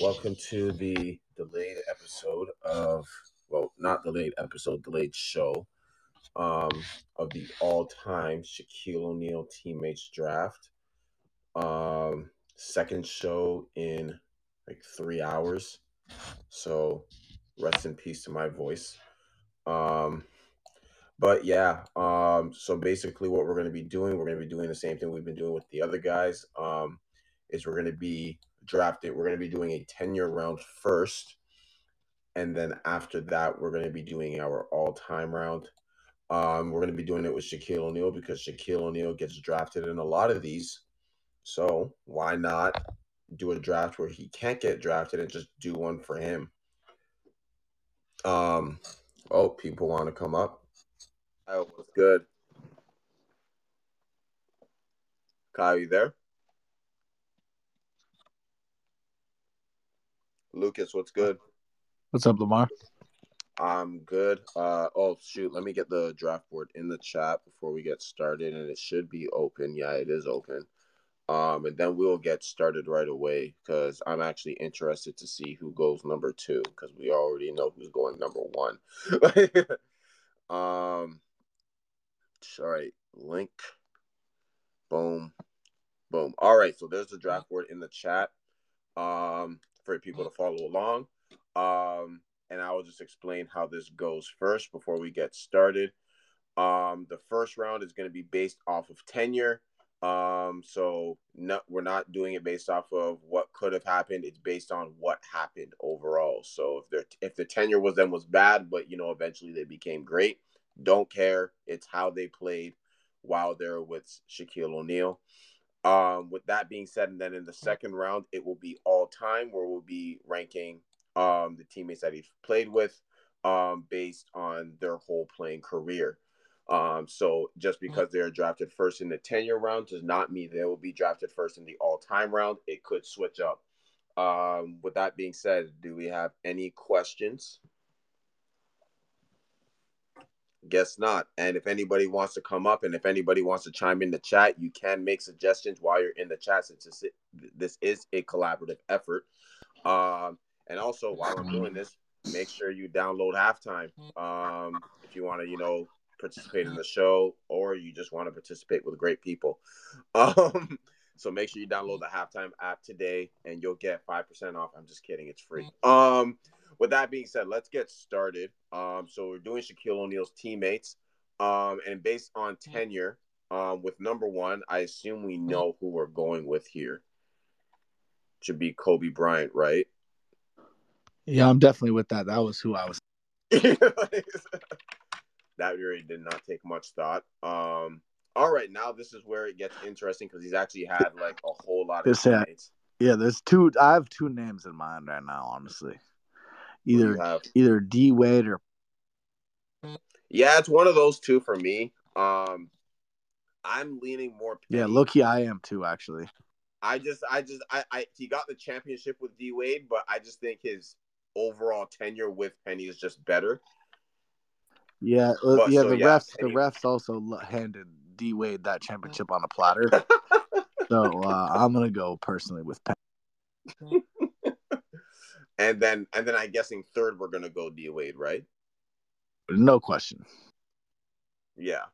Welcome to the delayed episode of, well, not delayed episode, delayed show um, of the all time Shaquille O'Neal teammates draft. Um, second show in like three hours. So rest in peace to my voice. Um, but yeah, um, so basically what we're going to be doing, we're going to be doing the same thing we've been doing with the other guys. Um, is we're going to be drafted. We're going to be doing a 10 year round first. And then after that, we're going to be doing our all time round. Um, we're going to be doing it with Shaquille O'Neal because Shaquille O'Neal gets drafted in a lot of these. So why not do a draft where he can't get drafted and just do one for him? Um, oh, people want to come up. Kyle, what's good? Kyle, you there? Lucas, what's good? What's up, Lamar? I'm good. Uh oh shoot, let me get the draft board in the chat before we get started and it should be open. Yeah, it is open. Um and then we'll get started right away cuz I'm actually interested to see who goes number 2 cuz we already know who's going number 1. um all right, link. Boom. Boom. All right, so there's the draft board in the chat. Um for people to follow along. Um, and I will just explain how this goes first before we get started. Um, the first round is going to be based off of tenure. Um, so no, we're not doing it based off of what could have happened. It's based on what happened overall. So if their if the tenure was then was bad, but you know eventually they became great, don't care. It's how they played while they're with Shaquille O'Neal. Um, with that being said, and then in the second round, it will be all time where we'll be ranking um, the teammates that he's played with um, based on their whole playing career. Um, so just because they're drafted first in the 10 year round does not mean they will be drafted first in the all time round. It could switch up. Um, with that being said, do we have any questions? Guess not. And if anybody wants to come up and if anybody wants to chime in the chat, you can make suggestions while you're in the chat since this, is a collaborative effort. Um, and also, while I'm doing this, make sure you download halftime um, if you want to, you know, participate in the show or you just want to participate with great people. Um, so make sure you download the halftime app today and you'll get 5% off. I'm just kidding, it's free. Um, with that being said, let's get started. Um, so we're doing Shaquille O'Neal's teammates. Um, and based on tenure, um, with number one, I assume we know who we're going with here. Should be Kobe Bryant, right? Yeah, I'm definitely with that. That was who I was. that really did not take much thought. Um, all right, now this is where it gets interesting because he's actually had like a whole lot of teammates. Yeah, there's two. I have two names in mind right now, honestly. Either either D Wade or yeah, it's one of those two for me. Um, I'm leaning more. Penny. Yeah, Loki, I am too. Actually, I just, I just, I, I, he got the championship with D Wade, but I just think his overall tenure with Penny is just better. Yeah, uh, but, yeah. So, the yeah, refs, Penny... the refs also handed D Wade that championship on a platter. so uh, I'm gonna go personally with Penny. and then, and then I'm guessing third we're gonna go D Wade, right? No question. Yeah.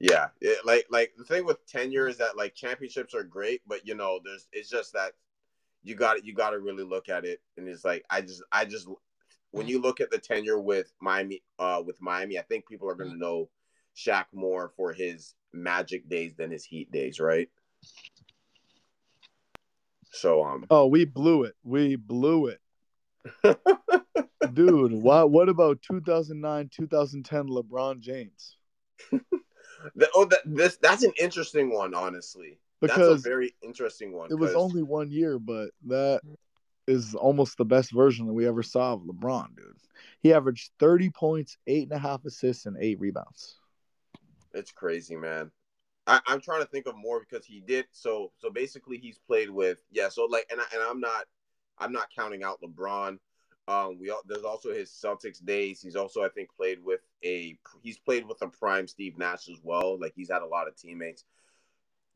Yeah, it, like like the thing with tenure is that like championships are great, but you know, there's it's just that you got it. you got to really look at it, and it's like I just I just when you look at the tenure with Miami, uh, with Miami, I think people are going to know Shaq more for his Magic days than his Heat days, right? So um. Oh, we blew it. We blew it. Dude, what what about 2009, 2010 LeBron James? the, oh, that, this that's an interesting one, honestly. Because that's a very interesting one. It was only one year, but that is almost the best version that we ever saw of LeBron, dude. He averaged 30 points, eight and a half assists, and eight rebounds. It's crazy, man. I, am trying to think of more because he did so. So basically, he's played with yeah. So like, and I, and I'm not I'm not counting out LeBron. Um, we all, there's also his Celtics days. He's also I think played with a he's played with a prime Steve Nash as well. Like he's had a lot of teammates.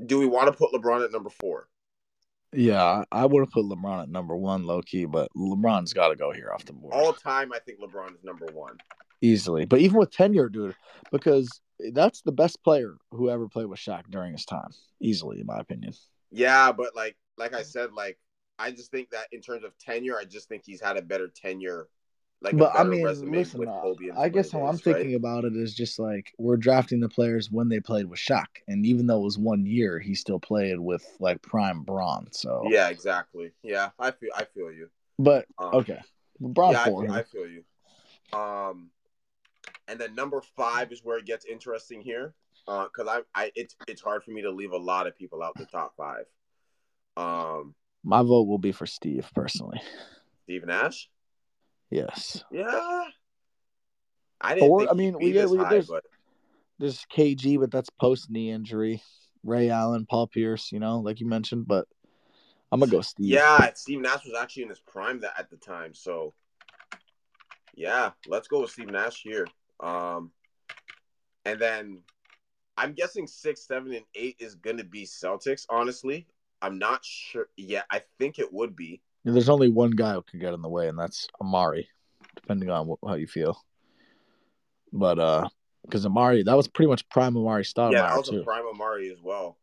Do we want to put LeBron at number four? Yeah, I would have put LeBron at number one, low key, but LeBron's got to go here off the board. All time, I think LeBron is number one. Easily. But even with tenure, dude, because that's the best player who ever played with Shaq during his time. Easily, in my opinion. Yeah, but like like I said, like I just think that in terms of tenure, I just think he's had a better tenure like but I mean, listen, uh, I guess how I'm right? thinking about it is just like we're drafting the players when they played with Shaq, and even though it was one year, he still played with like prime Bron. So yeah, exactly. Yeah, I feel I feel you. But um, okay, Bron yeah. I feel, I feel you. Um, and then number five is where it gets interesting here, because uh, I I it's it's hard for me to leave a lot of people out the top five. Um, my vote will be for Steve personally. Steve Nash. Yes. Yeah. I didn't. Or, I mean, we, we, high, there's, but... there's KG, but that's post knee injury. Ray Allen, Paul Pierce, you know, like you mentioned, but I'm gonna go Steve. Yeah, Steve Nash was actually in his prime that at the time, so yeah, let's go with Steve Nash here. Um, and then I'm guessing six, seven, and eight is gonna be Celtics. Honestly, I'm not sure. Yeah, I think it would be. There's only one guy who could get in the way, and that's Amar'e. depending on how you feel. But uh, because Amar'e, that was pretty much prime Amar'e style. Yeah, that was too. a prime Amar'e as well.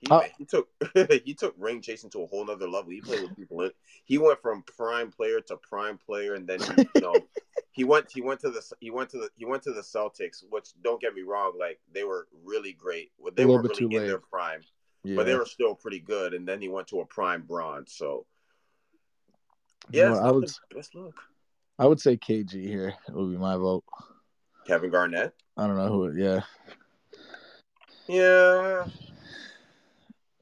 He, uh, he took he took ring chasing to a whole nother level. He played with people. In, he went from prime player to prime player, and then he, you know he went he went to the he went to the he went to the Celtics. Which don't get me wrong, like they were really great. They weren't really in their prime, yeah. but they were still pretty good. And then he went to a prime bronze. So yeah, I would best look. I would say KG here. It would be my vote. Kevin Garnett. I don't know who. Yeah. Yeah.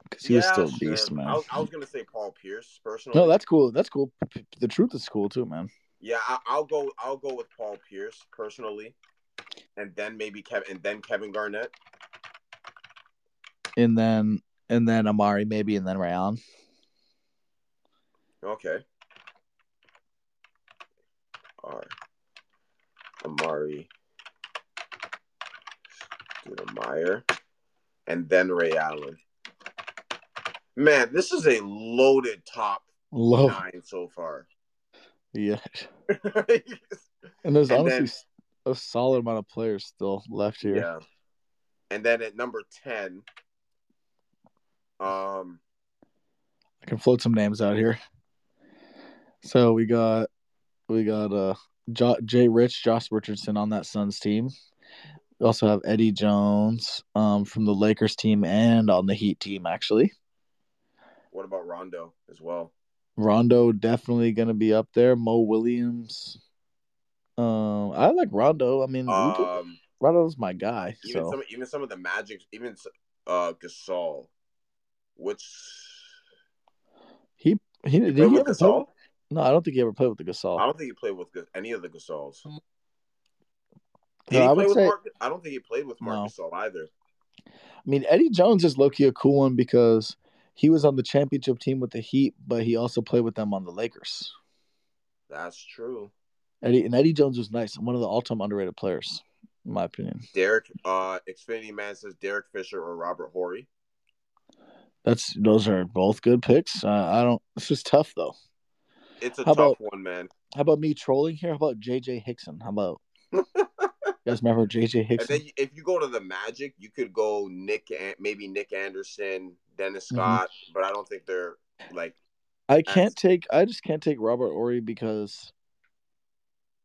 Because he yeah, was still a beast, man. I was, I was, gonna say Paul Pierce personally. No, that's cool. That's cool. The truth is cool too, man. Yeah, I, will go. I'll go with Paul Pierce personally, and then maybe Kevin, and then Kevin Garnett, and then and then Amar'e maybe, and then Ray Allen. Okay. Are Amar'e, Stoudemire, and then Ray Allen. Man, this is a loaded top Low. nine so far. Yeah. and there's and honestly then, a solid amount of players still left here. Yeah. And then at number 10, um, I can float some names out here. So we got we got uh jo- Jay Rich, Josh Richardson on that Suns team. We also have Eddie Jones um, from the Lakers team and on the Heat team, actually. What about Rondo as well? Rondo definitely going to be up there. Mo Williams. Um, I like Rondo. I mean, um, Rondo's my guy. Even so. some, even some of the Magic, even uh, Gasol, which he he did he ever Gasol? Play? No, I don't think he ever played with the Gasol. I don't think he played with any of the Gasols. Mm. Did no, he play with say, Marc? I don't think he played with Marc no. Gasol either. I mean, Eddie Jones is low key a cool one because he was on the championship team with the Heat, but he also played with them on the Lakers. That's true. Eddie and Eddie Jones was nice. One of the all-time underrated players, in my opinion. Derek, uh, Xfinity Man says Derek Fisher or Robert Horry. That's those are both good picks. Uh, I don't. It's just tough though. It's a how tough about, one, man. How about me trolling here? How about JJ Hickson? How about you guys remember JJ Hickson? And then if you go to the Magic, you could go Nick, maybe Nick Anderson, Dennis mm-hmm. Scott, mm-hmm. but I don't think they're like. I can't as... take. I just can't take Robert Horry because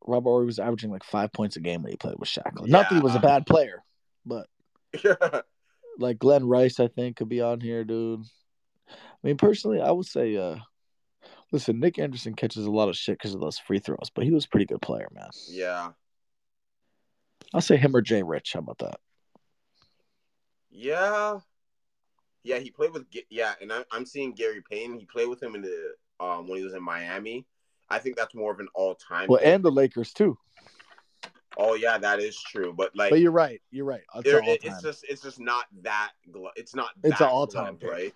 Robert Horry was averaging like five points a game when he played with Shaq. Yeah. Not that he was a bad player, but like Glen Rice, I think could be on here, dude. I mean, personally, I would say uh Listen, Nick Anderson catches a lot of shit because of those free throws, but he was a pretty good player, man. Yeah. I'll say him or Jay Rich. How about that? Yeah. Yeah, he played with yeah, and I, am seeing Gary Payton. He played with him in the um when he was in Miami. I think that's more of an all time. Well, and the Lakers too. Oh yeah, that is true. But like, but you're right. You're right. It's, it's just it's just not that. It's not. It's an all time right?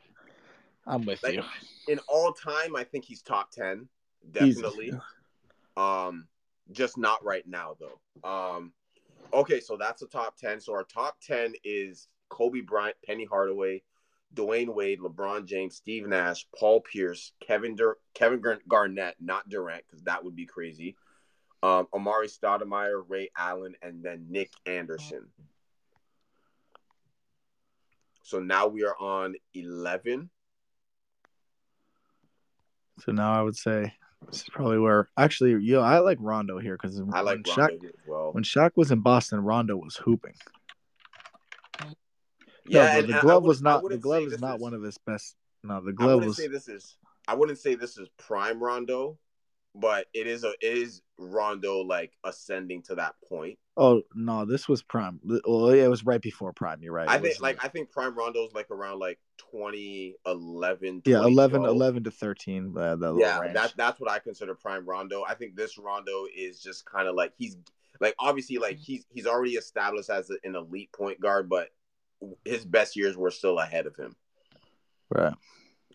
I'm with like, you. In all time, I think he's top ten, definitely. Easy. Um, just not right now though. Um, okay, so that's the top ten. So our top ten is Kobe Bryant, Penny Hardaway, Dwyane Wade, LeBron James, Steve Nash, Paul Pierce, Kevin Dur- Kevin Garnett, not Durant, because that would be crazy. Um, Amar'e Stoudemire, Ray Allen, and then Nick Anderson. So now we are on eleven. So now I would say this is probably where actually, yo, I like Rondo here because I like Rondo Shaq, as well. when Shaq was in Boston, Rondo was hooping. Yeah, no, the glove was not. The glove is not is- one of his best. No, the I glove wouldn't was. say this is. I wouldn't say this is prime Rondo, but it is a it is Rondo like ascending to that point. Oh no, this was prime. Well, yeah, it was right before prime. You're right. I think was, like I think prime Rondo Rondo's like around like 2011. yeah, 11, 11 to thirteen. Uh, that Yeah, range. that that's what I consider prime Rondo. I think this Rondo is just kind of like he's like obviously like he's he's already established as an elite point guard, but his best years were still ahead of him. right.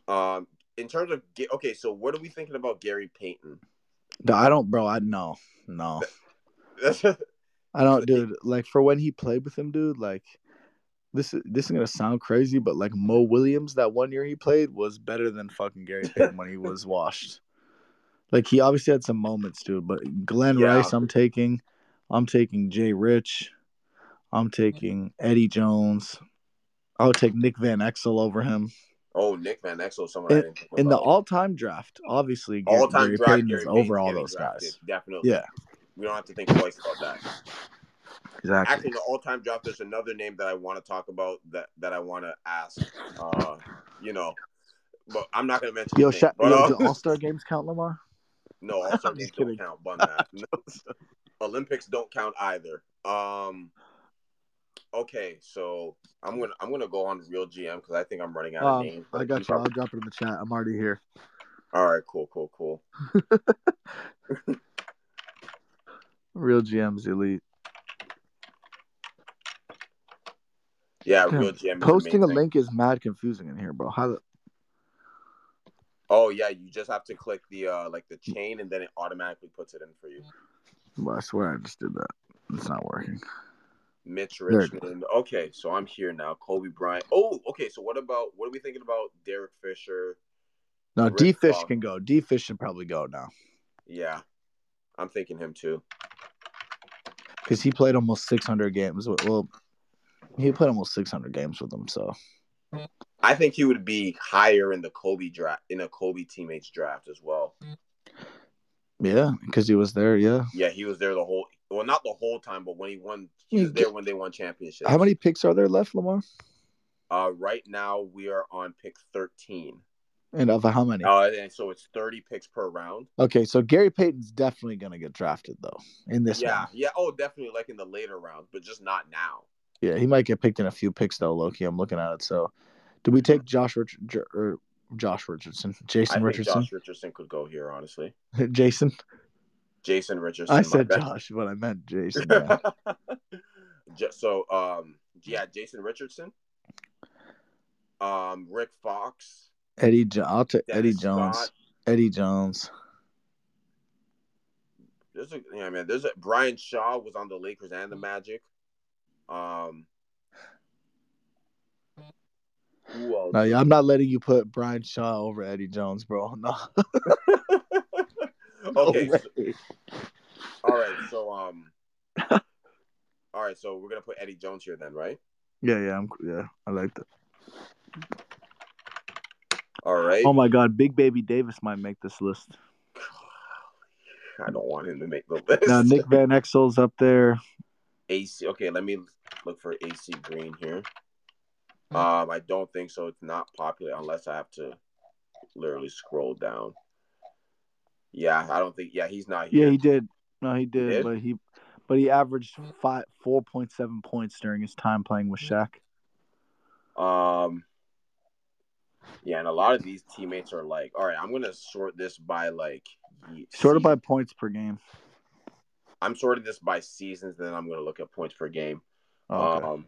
Um, in terms of okay, so what are we thinking about Gary Payton? No, I don't, bro. I no, no. I don't, dude. Like for when he played with him, dude. Like this is this is gonna sound crazy, but like Mo Williams, that one year he played was better than fucking Gary Payton when he was washed. Like he obviously had some moments, dude. But Glen Yeah. Rice, I'm taking. I'm taking Jay Rich. I'm taking Eddie Jones. I would take Nick Van Exel over him oh Nick Van Exel, someone I didn't think in the all-time draft. Obviously, Gary, all-time Gary draft. Payton Gary is over all those drafted, guys. Definitely. Yeah, we don't have to think twice about that. exactly. Actually, in the all-time draft, there's another name that I want to talk about that that I want to ask. Uh, you know, but I'm not gonna mention. Yo, his Sha- name. But, yo, uh, do All Star games count, Lamar? no, all-star games don't count. Bun that. Olympics don't count either. Um. Okay, so I'm gonna I'm gonna go on real GM because I think I'm running out of Um, names. I got you. I'm- I'll drop it in the chat. I'm already here. All right, cool, cool, cool. Real GM's elite. Yeah, Damn, real GM. Posting a link is mad confusing in here, bro. How the Oh yeah, you just have to click the uh like the chain and then it automatically puts it in for you. well, I swear I just did that. It's not working. Mitch Richmond. Okay, so I'm here now. Kobe Bryant. Oh, okay. So what about what are we thinking about Derek Fisher? No, Rick D Fish can go. D Fish should probably go now Yeah, I'm thinking him too. because he played almost 600 games. with- Well, he played almost 600 games with them. So I think he would be higher in the Kobe draft in a Kobe teammates draft as well. yeah, because he was there. Yeah. Yeah, he was there the whole well, not the whole time, but when he won, he was there when they won championships. How many picks are there left, Lamar? Uh, right now we are on pick 13. And of how many? Uh, and so it's 30 picks per round. Okay, so Gary Payton's definitely gonna get drafted though in this yeah, one. yeah. Oh, definitely like in the later rounds, but just not now. Yeah, he might get picked in a few picks though, Loki. I'm looking at it. So, do we take Josh Rich- or Josh Richardson, Jason Richardson, Josh Richardson could go here, honestly. Jason? Jason Richardson. I said bad. Josh, but I meant Jason. yeah. So, um, yeah, Jason Richardson, um, Rick Fox, Eddie, jo- I'll take Eddie Jones. Scott. Eddie Jones. There's a yeah, man. There's a Brian Shaw was on the Lakers and the Magic. Um? No, yeah, I'm not letting you put Brian Shaw over Eddie Jones, bro. No. okay, No so- all right. So, um, all right. So we're gonna put Eddie Jones here then, right? Yeah, yeah, I'm, yeah. I like that. All right. Oh my God, Big Baby Davis might make this list. I don't want him to make the list. Now Nick Van Exel's up there. AC. Okay, let me look for AC Green here. Um, I don't think so. It's not popular unless I have to literally scroll down. Yeah, I don't think. Yeah, he's not Yeah, he did. No, he did, did? but he, but he averaged five, four point seven points during his time playing with Shaq. Um, yeah, and a lot of these teammates are like, all right, I'm gonna sort this by like Sorted by points per game. I'm sorting this by seasons, then I'm gonna look at points per game. Oh, okay. Um,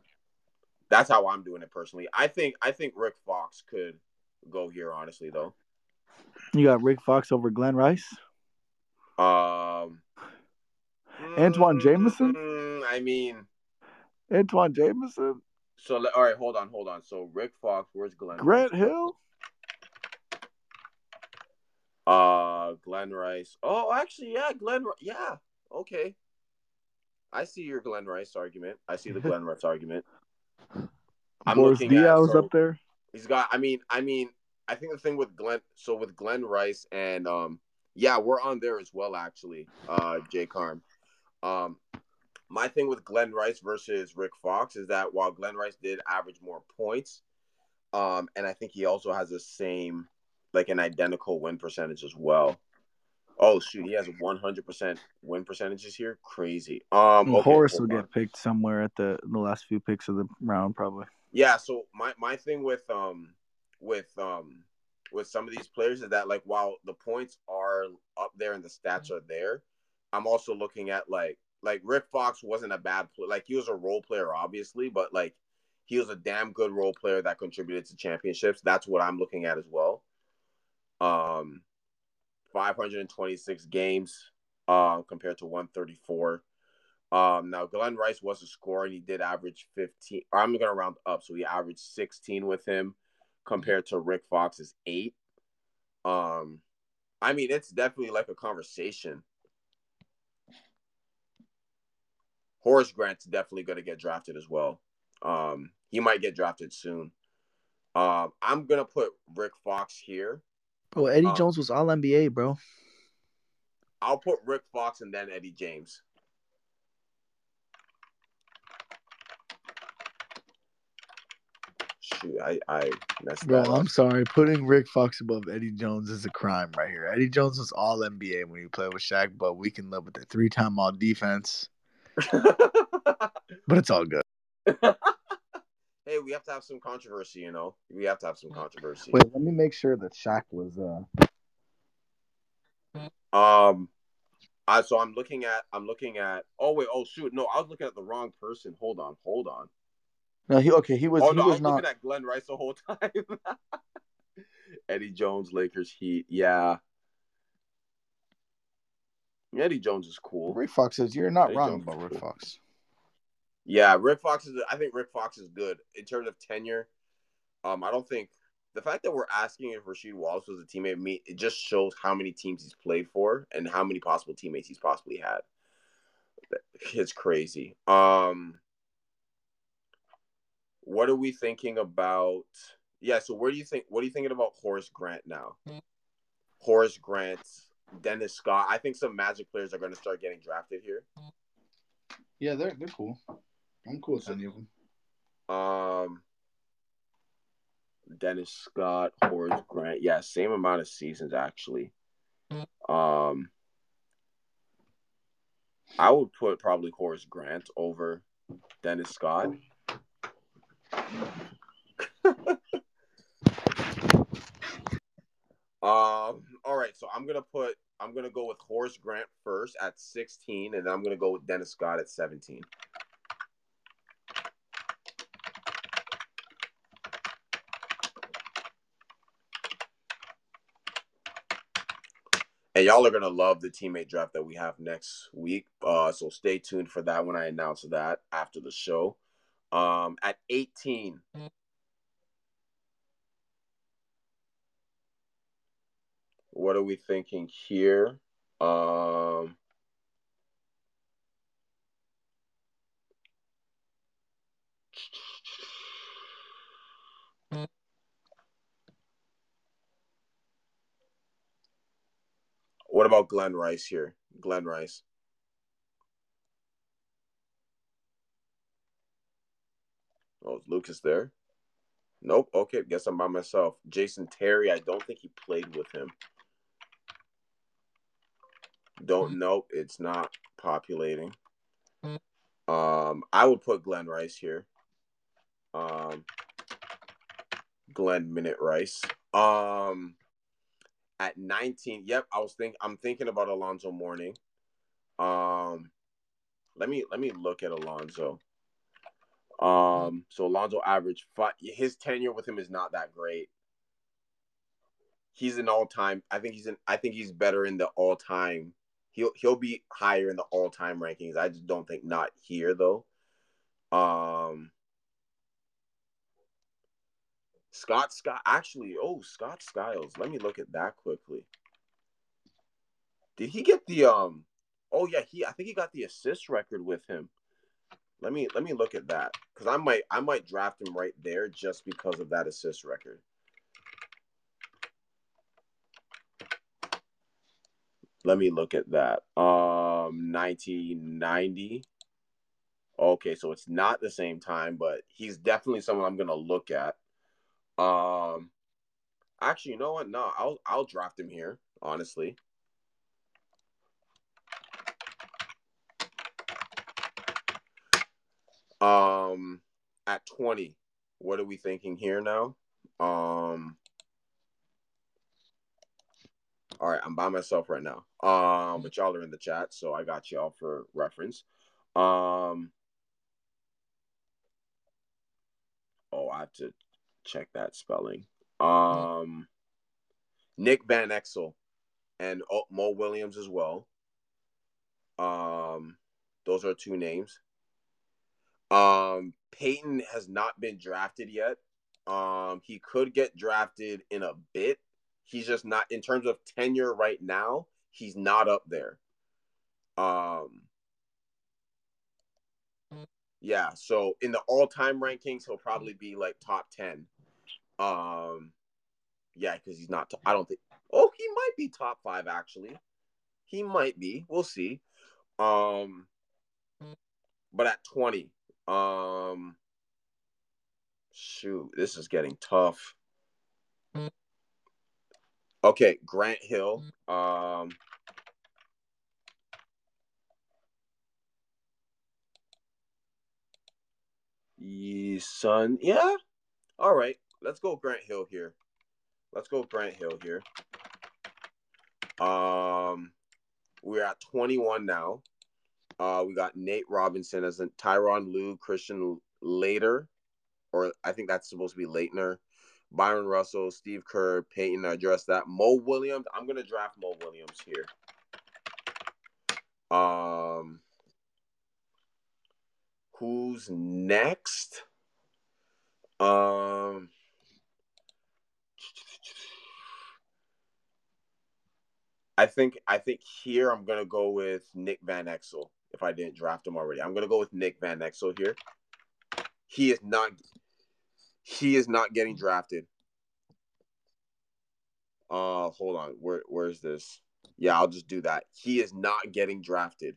that's how I'm doing it personally. I think I think Rick Fox could go here, honestly, though. You got Rick Fox over Glen Rice. Um, Antawn Jamison? mm, I mean, Antawn Jamison. So all right, hold on, hold on. So Rick Fox, where's Glen? Grant Rice? Hill. Uh, Glen Rice. Oh, actually, yeah, Glen. Yeah, okay. I see your Glen Rice argument. I see the Glen Rice argument. I'm Boris looking Diaw's at so, up there. He's got. I mean, I mean, I think the thing with Glen. So with Glen Rice and um, yeah, we're on there as well. Actually, uh, Jay Carm. Um, my thing with Glen Rice versus Rick Fox is that while Glen Rice did average more points, um, and I think he also has the same, like an identical win percentage as well. Oh shoot, he has 100% win percentages here. Crazy. Um, okay, Horace will get picked somewhere at the the last few picks of the round, probably. Yeah. So my my thing with um with um with some of these players is that like while the points are up there and the stats are there, I'm also looking at like like Rick Fox wasn't a bad. Like he was a role player, obviously, but like he was a damn good role player that contributed to championships. That's what I'm looking at as well. Um, 526 games uh, compared to 134. Um, now Glen Rice was a scorer and he did average 15. I'm gonna round up, so he averaged 16 with him compared to Rick Fox's eight. Um, I mean, it's definitely like a conversation. Horace Grant's definitely gonna get drafted as well. Um, he might get drafted soon. Um, I'm gonna put Rick Fox here Bro, Eddie um, Jones was all NBA, bro. I'll put Rick Fox and then Eddie James. I I messed Bro, I'm sorry. Putting Rick Fox above Eddie Jones is a crime right here. Eddie Jones was all NBA when he played with Shaq, but we can live with the three time all defense. but it's all good. hey, we have to have some controversy, you know. We have to have some controversy. Wait, let me make sure that Shaq was uh um I so I'm looking at I'm looking at oh wait, oh shoot, no, I was looking at the wrong person. Hold on, hold on. No, he okay, he was oh, he no, was, I was not... looking at Glen Rice the whole time. Eddie Jones, Lakers Heat, yeah. Eddie Jones is cool. Rick Fox says you're not Eddie wrong Jones about Rick cool. Fox. Yeah, Rick Fox is. I think Rick Fox is good in terms of tenure. Um, I don't think the fact that we're asking if Rasheed Wallace was a teammate me it just shows how many teams he's played for and how many possible teammates he's possibly had. It's crazy. Um, what are we thinking about? Yeah, so where do you think? What are you thinking about Horace Grant now? Horace Grant, Dennis Scott. I think some Magic players are going to start getting drafted here. Yeah, they're they're cool. I'm cool with any of them. Um, Dennis Scott, Horace Grant. Yeah, same amount of seasons actually. Um, I would put probably Horace Grant over Dennis Scott. Um, all right, so I'm gonna put I'm gonna go with Horace Grant first at 16, and then I'm gonna go with Dennis Scott at 17. And y'all are gonna love the teammate draft that we have next week. Uh, so stay tuned for that when I announce that after the show. Um, at 18. What are we thinking here? Um, What about Glen Rice here? Glen Rice. Oh, is Lucas there? Nope. Okay, guess I'm by myself. Jason Terry, I don't think he played with him. Don't know. It's not populating. Um, I would put Glen Rice here. Um, Glen Minute Rice. Um, at 19. Yep, I was think I'm thinking about Alonzo Mourning. Um let me let me look at Alonzo. Um so Alonzo average five, his tenure with him is not that great. He's an all-time. I think he's an I think he's better in the all-time. He'll he'll be higher in the all-time rankings. I just don't think not here though. Um Scott Scott actually, oh Scott Skiles. Let me look at that quickly. Did he get the um oh yeah, he I think he got the assist record with him. Let me let me look at that. Because I might I might draft him right there just because of that assist record. Let me look at that. Um 1990. Okay, so it's not the same time, but he's definitely someone I'm gonna look at. Um, actually, you know what? No, I'll I'll draft him here. Honestly. Um, at 20, what are we thinking here now? Um, all right, I'm by myself right now. Um, but y'all are in the chat, so I got y'all for reference. Um, oh, I have to check that spelling. Um, Nick Van Exel and Mo Williams as well. Um, those are two names. Um, Payton has not been drafted yet. Um, he could get drafted in a bit. He's just not in terms of tenure right now. He's not up there. Um, yeah. So in the all-time rankings, he'll probably be like top ten. Um, yeah, because he's not. I don't think. Oh, he might be top five actually. He might be. We'll see. Um, but at twenty, um, shoot, this is getting tough. Okay, Grant Hill. Um, son, yeah. All right, let's go Grant Hill here. Let's go Grant Hill here. Um, we're at 21 now. Uh, we got Nate Robinson as a Tyronn Lue, Christian Later, or I think that's supposed to be Laettner. Bryon Russell, Steve Kerr, Peyton address that. Mo Williams. I'm gonna draft Mo Williams here. Um, who's next? Um, I think I think here I'm gonna go with Nick Van Exel if I didn't draft him already. I'm gonna go with Nick Van Exel here. He is not he is not getting drafted. Uh hold on. Where where's this? Yeah, I'll just do that. He is not getting drafted.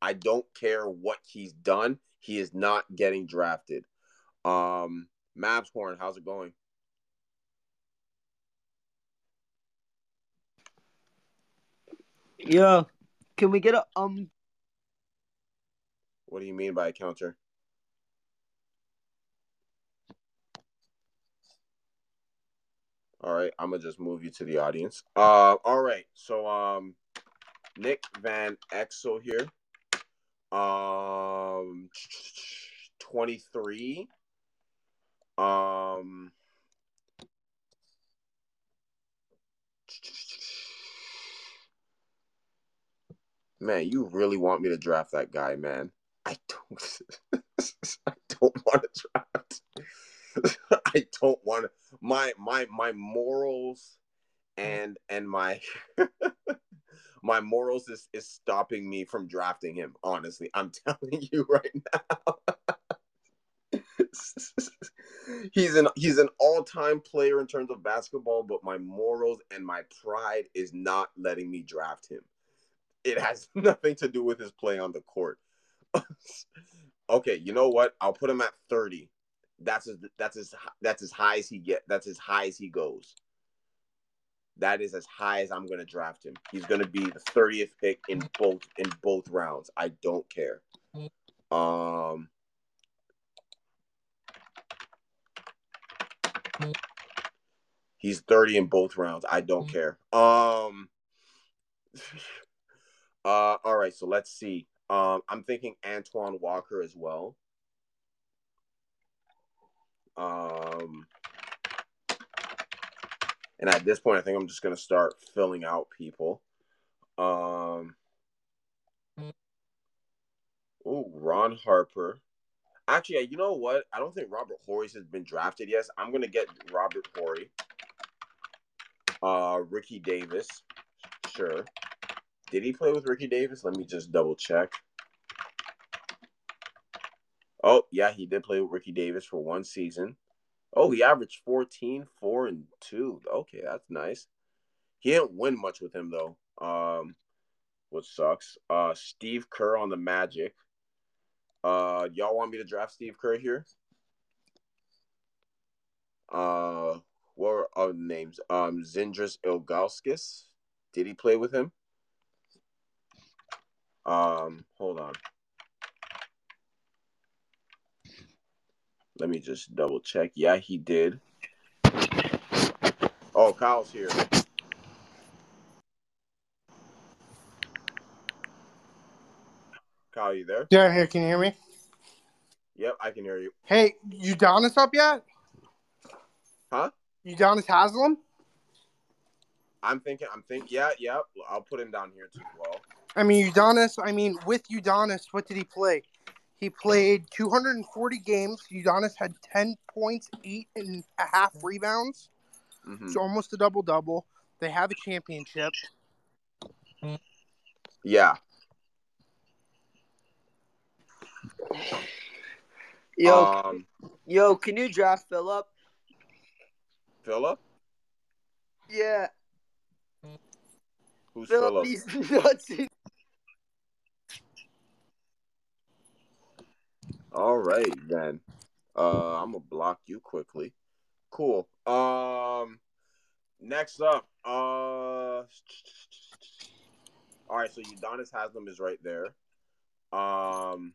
I don't care what he's done. He is not getting drafted. Um Mavs Horn, how's it going? Yeah. Can we get a um What do you mean by a counter? All right, I'm gonna just move you to the audience. Uh, all right. So, um, Nick Van Exel here. Um, 23. Um, man, you really want me to draft that guy, man? I don't. I don't want to draft. I don't want. My my my morals and and my my morals is is stopping me from drafting him. Honestly, I'm telling you right now. he's an he's an all-time player in terms of basketball, but my morals and my pride is not letting me draft him. It has nothing to do with his play on the court. okay, you know what? I'll put him at 30. That's as that's as that's as high as he get. That's as high as he goes. That is as high as I'm going to draft him. He's going to be the 30th pick in both in both rounds. I don't care. Um He's 30 in both rounds. I don't care. Um uh all right, so let's see. Um I'm thinking Antoine Walker as well. Um and at this point I think I'm just going to start filling out people. Um Oh, Ron Harper. Actually, you know what? I don't think Robert Horry has been drafted yet. I'm gonna get Robert Horry. Uh, Ricky Davis, sure. Did he play with Ricky Davis? Let me just double check. Oh, yeah, he did play with Ricky Davis for one season. Oh, he averaged 14, 4, and 2. Okay, that's nice. He didn't win much with him though. Um which sucks. Uh Steve Kerr on the Magic. Uh y'all want me to draft Steve Kerr here? Uh what are other names? Um Zydrunas Ilgauskas. Did he play with him? Um, hold on. Let me just double check. Yeah, he did. Oh, Kyle's here. Kyle, you there? Yeah, here. Can you hear me? Yep, I can hear you. Hey, you down Udonis up yet? Huh? You down Udonis Haslem? I'm thinking. I'm thinking. Yeah, yeah. I'll put him down here too. Well, I mean, Udonis. I mean, with Udonis, what did he play? He played 240 games. Udonis had 10 points, eight and a half rebounds, mhm. so almost a double double. They have a championship. yeah. Yo, Um, yo, can you draft Philip? Philip. Yeah, Who's Philip. Philip? He's nuts. All right then. Uh, I'm gonna block you quickly. Cool. Um, next up. Uh, all right. So Udonis Haslem is right there. Um.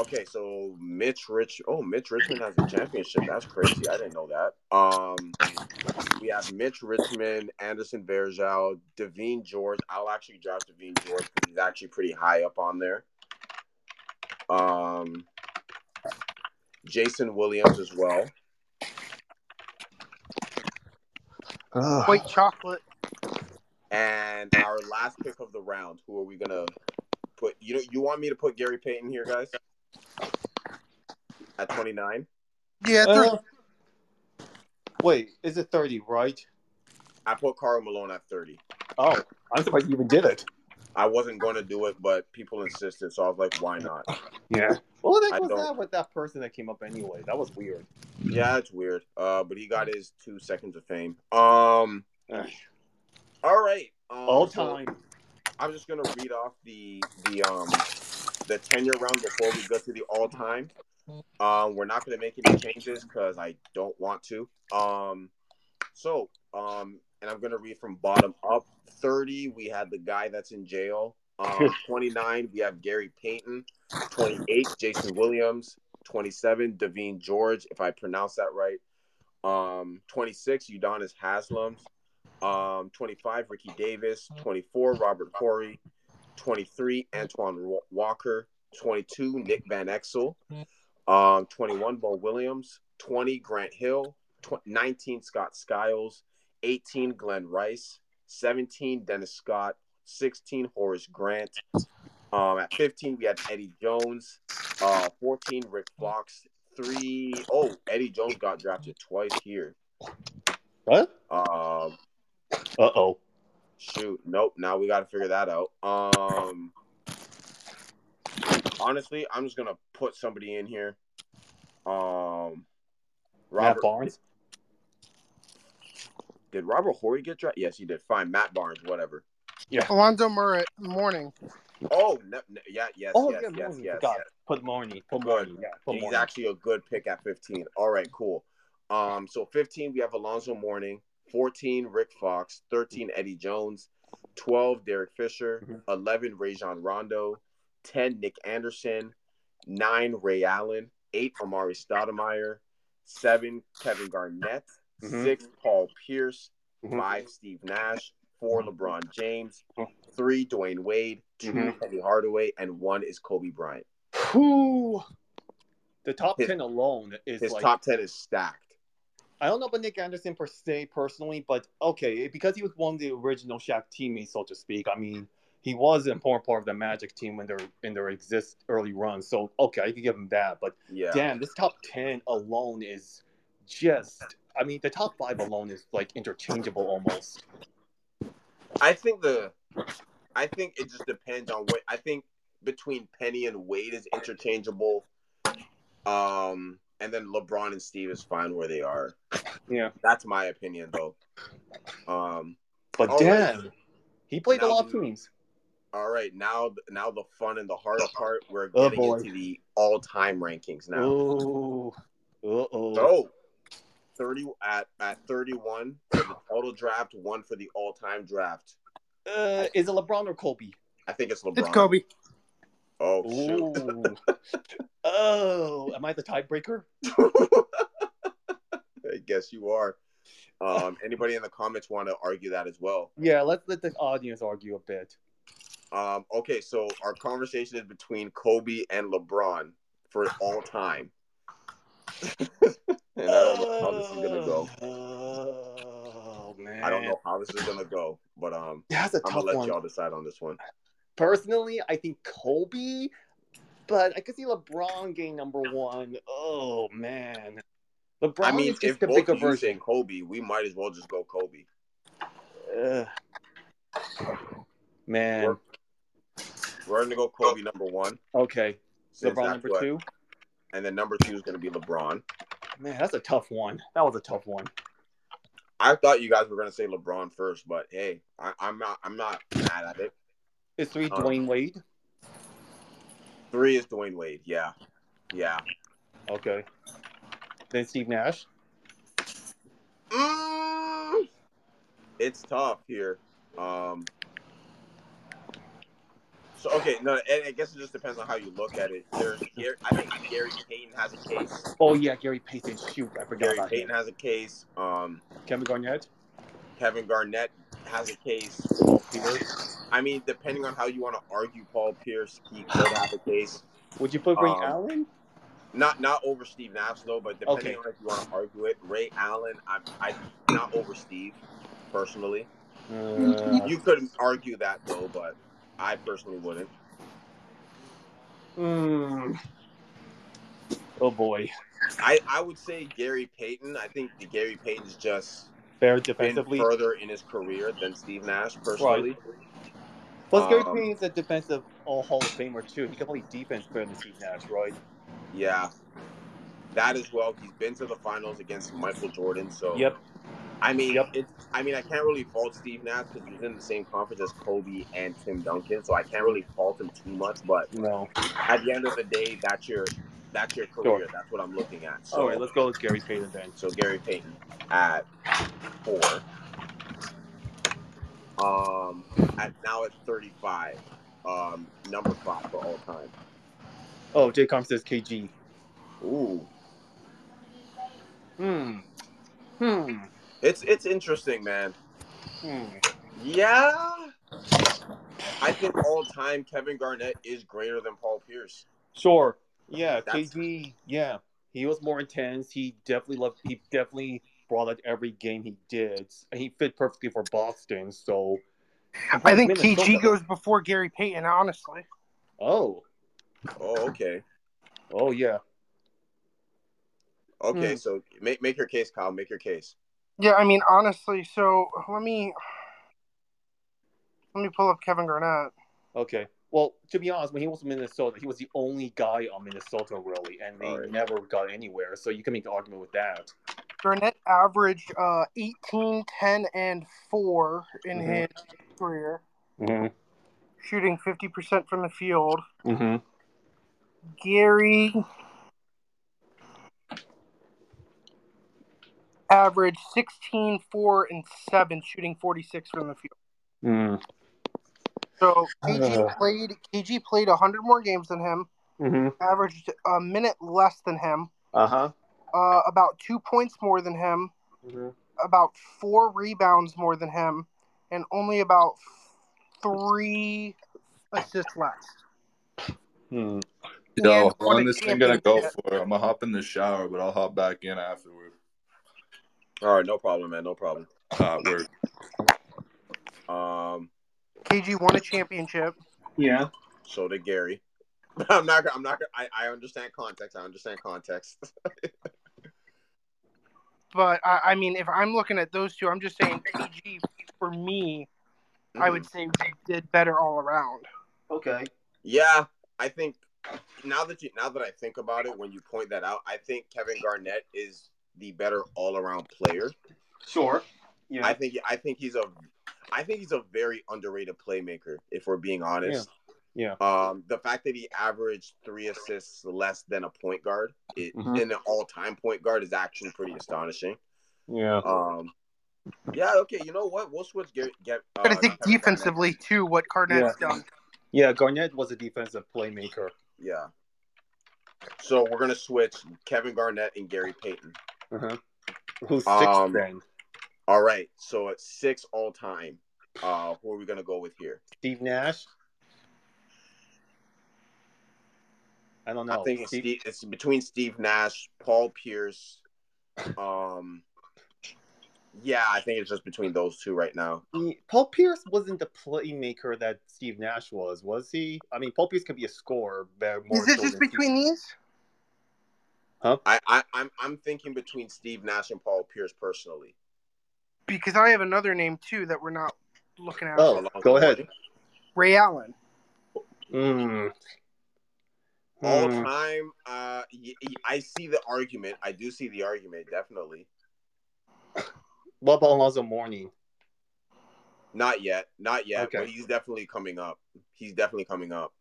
Okay, so Mitch Rich. Oh, Mitch Richmond has a championship. That's crazy. I didn't know that. Um, we have Mitch Richmond, Anderson Varejao, Devean George. I'll actually draft Devean George because he's actually pretty high up on there. Um, Jason Williams as well. White chocolate. And our last pick of the round. Who are we gonna put? You know, you want me to put Gary Payton here, guys? At twenty nine. Yeah, Uh, three. Wait, is it 30, right? I put Karl Malone at thirty. Oh, I'm surprised you even did it. I wasn't going to do it, but people insisted, so I was like, "Why not?" Yeah. Well, I that was that with that person that came up anyway. That was weird. Yeah, it's weird. Uh, but he got his two seconds of fame. Um, all right. Um, All so time. I'm just gonna read off the the um the tenure round before we go to the all time. Um, we're not gonna make any changes because I don't want to. Um, so um, and I'm gonna read from bottom up. Thirty, we had the guy that's in jail. Um, 29, we have Gary Payton. 28, Jason Williams. 27, Devean George, if I pronounce that right. Um, 26, Udonis Haslem. Um, 25, Ricky Davis. 24, Robert Horry. 23, Antoine Walker. 22, Nick Van Exel. Um, 21, Mo Williams. 20, Grant Hill. Tw- 19, Scott Skiles. 18, Glen Rice. 17, Dennis Scott. 16, Horace Grant. Um, at 15, we had Eddie Jones. Uh, 14, Rick Fox. Three, oh, Eddie Jones got drafted twice here. What? Um, Uh oh. shoot, nope. Now we got to figure that out. Um, honestly, I'm just gonna put somebody in here. Um, Matt Barnes. did Robert Horry get drafted? Yes, he did. Fine, Matt Barnes, whatever. Yeah, Alonzo Murray, morning. Oh, no, no, yeah, yes, Oh, yes, yeah, yes, Marnie. yes, yes. Put Marnie. Put Good. Yeah. Put He's Marnie. actually a good pick at 15. All right, cool. Um, so 15 we have Alonzo Mourning, 14 Rick Fox, 13 Eddie Jones, 12 Derek Fisher, Mhm. 11 Rajon Rondo, 10 Nick Anderson, 9 Ray Allen, 8 Amar'e Stoudemire, 7 Kevin Garnett, Mhm. 6 Paul Pierce, Mhm. 5 Steve Nash, 4 LeBron James, Mhm. 3 Dwyane Wade, 2 Mhm. Penny Hardaway, and 1 is Kobe Bryant. Whew. The top His- ten alone is His like top 10 is stacked. I don't know about Nick Anderson per se personally, but okay, because he was one of the original Shaq teammates, so to speak. I mean, he was an important part of the Magic team when they're in their exist early run. So okay, I could give him that. But Yeah. damn, this top ten alone is just. I mean, the top five alone is like interchangeable almost. I think the, I think it just depends on what I think between Penny and Wade is interchangeable. Um, and then LeBron and Steve is fine where they are. Yeah. That's my opinion, though. Um, But All damn, right. he played a lot of teams. All right, now now the fun and the hard part. We're Oh, getting boy. into the all-time rankings now. Oh, oh. So, thirty at at thirty-one for the total draft, one for the all-time draft. Uh, is it LeBron or Kobe? I think it's LeBron. It's Kobe. Oh shoot. Oh, am I the tiebreaker? I guess you are. Um, anybody in the comments want to argue that as well? Yeah, let's let the audience argue a bit. Um, okay, so our conversation is between Kobe and LeBron for all time. and I don't know how this is gonna go. Oh man, I don't know how this is gonna go, but um, That's a I'm tough gonna let one. y'all decide on this one. Personally, I think Kobe, but I could see LeBron getting number one. Oh man, LeBron I mean, is just if the both bigger you version. say Kobe, we might as well just go Kobe. Ugh. man, We're, we're gonna go Kobe number one. okay, since LeBron number what- two. and then number two is gonna be LeBron. Man, that's a tough one. That was a tough one. I thought you guys were gonna say LeBron first, but hey, I, I'm not. I'm not mad at it. Is three Um, Dwyane Wade? Three is Dwyane Wade. Yeah, yeah. Okay. Then Steve Nash. Mm, it's tough here. Um. So okay, no, and I guess it just depends on how you look at it. There's, Gary, I think Gary Payton has a case. Oh yeah, Gary Payton. Shoot, I forgot Gary about Payton him. has a case. Um, Kevin Garnett. Kevin Garnett has a case. Paul Pierce. I mean, depending on how you want to argue Paul Pierce, he could have a case. Would you put Ray Um, Allen? Not not over Steve Nash though, but depending Okay. on if you want to argue it, Ray Allen, I'm I not over Steve personally. Uh, You could argue that though, but I personally wouldn't. mm. Oh boy. I I would say Gary Payton. I think the Gary Payton's just Fair been defensively. further in his career than Steve Nash personally. Plus, Gary um, Payton's a defensive all Hall of Famer too. He can play defense better than Steve Nash, right? Yeah. That as well. He's been to the finals against Michael Jordan. So Yep. I mean, Yep. it's. I mean, I can't really fault Steve Nash because he's in the same conference as Kobe and Tim Duncan, so I can't really fault him too much. But No. at the end of the day, that's your that's your career. Sure. That's what I'm looking at. So, All right, let's go with Gary Payton then. so Gary Payton at four. Um, at now at 35. Um, number five for all time. Oh, Jay Com says KG. Ooh, Hmm. Hmm. It's it's interesting, man. Hmm. Yeah. I think all time Kevin Garnett is greater than Paul Pierce. Sure. Yeah, That's- KG. Yeah, he was more intense. He definitely loved. He definitely brought out every game he did. And he fit perfectly for Boston. So. I think Minnesota. KG goes before Gary Payton, honestly. Oh. Oh, okay. Oh yeah. Okay, Hmm. so make make your case, Kyle. Make your case. Yeah, I mean, honestly, so let me let me pull up Kevin Garnett. Okay. Well, to be honest, when he was in Minnesota, he was the only guy on Minnesota really, and they Alright. never got anywhere. So you can make an argument with that. Garnett averaged uh 18, 10, and 4 in Mhm. his career, Mm-hmm. shooting 50% from the field. Mm-hmm. Gary averaged 16, 4, and 7, shooting 46 from the field. Mm. So KG Ugh. played KG played 100 more games than him, Mm-hmm. averaged a minute less than him, Uh-huh. uh, about two points more than him, Mm-hmm. about four rebounds more than him, and only about three assists less. Hmm. Yo, And how won long a this thing gonna go championship. for? I'm gonna hop in the shower, but I'll hop back in afterward. All right, no problem, man. No problem. Uh, work. Um, KG won a championship. Yeah. So did Gary. I'm not. I'm not. I, I understand context. I understand context. But I, I mean, if I'm looking at those two, I'm just saying KG for me, I would say they did better all around. Okay. Yeah, I think now that you now that I think about it, when you point that out, I think Kevin Garnett is the better all around player. Sure. Yeah. I think I think he's a I think he's a very underrated playmaker, if we're being honest. Yeah. Um, the fact that he averaged three assists less than a point guard it, Mhm. in an all-time point guard is actually pretty astonishing. yeah. Um, yeah, okay, you know what? We'll switch. Get, get uh, But I think not Kevin defensively too, what Garnett's done. Yeah. Garnett was a defensive playmaker. Yeah. So we're gonna switch Kevin Garnett and Gary Payton. Uh-huh. Who's six Um, then? All right, so at six all-time, uh, who are we gonna go with here? Steve Nash. I don't know. I'm thinking Steve- Steve, it's between Steve Nash, Paul Pierce. Um, yeah, I think it's just between those two right now. He- Paul Pierce wasn't the playmaker that Steve Nash was, was he? I mean, Paul Pierce could be a scorer, but more Is it so just than between these? I, I I'm I'm thinking between Steve Nash and Paul Pierce personally. Because I have another name too that we're not looking at. Oh, Alonzo go ahead. Ray Allen. Mm. All Hmm. time, uh, y- y- I see the argument. I do see the argument, definitely. What about Alonzo Mourning? Not yet, not yet, Okay. but he's definitely coming up. He's definitely coming up.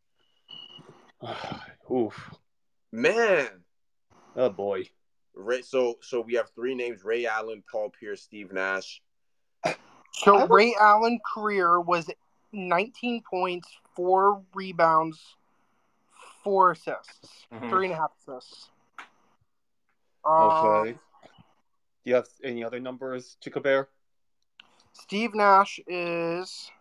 Oof. Man, Oh boy. Ray. So so we have three names: Ray Allen, Paul Pierce, Steve Nash. So Ray Allen career was 19 points, four rebounds, four assists, Mhm. three and a half assists. Um, Okay. Do you have any other numbers to compare? Steve Nash is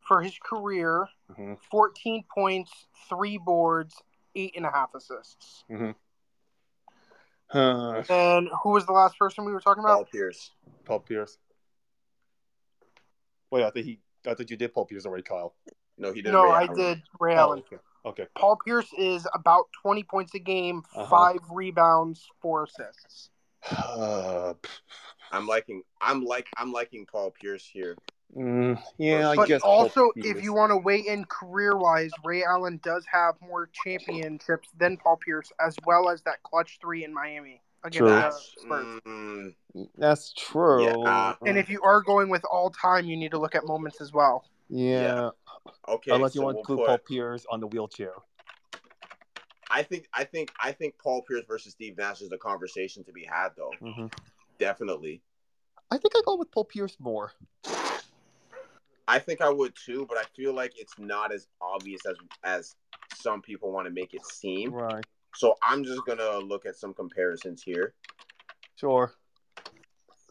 for his career Mhm. 14 points, three boards, eight and a half assists. Uh, And who was the last person we were talking about? Paul? Pierce. Paul Pierce. Wait, I think he. I thought you did Paul Pierce already, Kyle. No, he didn't. No, Ray I Allen. did Ray Oh, Allen. okay. Okay. Paul Pierce is about 20 points a game, Uh-huh. five rebounds, four assists. Uh, I'm liking. I'm like. I'm liking Paul Pierce here. Mm, yeah, I But guess. Also, Pierce. if you want to weigh in career wise, Ray Allen does have more championships than Paul Pierce, as well as that clutch three in Miami against True. the That's, Spurs. mm, That's true. Yeah. And if you are going with all time, you need to look at moments as well. yeah, okay. unless you want to we'll include put- Paul Pierce on the wheelchair. I think. I think. I think Paul Pierce versus Steve Nash is a conversation to be had, though. hmm Definitely. I think I go with Paul Pierce more. I think I would too, but I feel like it's not as obvious as as some people want to make it seem. Right. So I'm just gonna look at some comparisons here. Sure.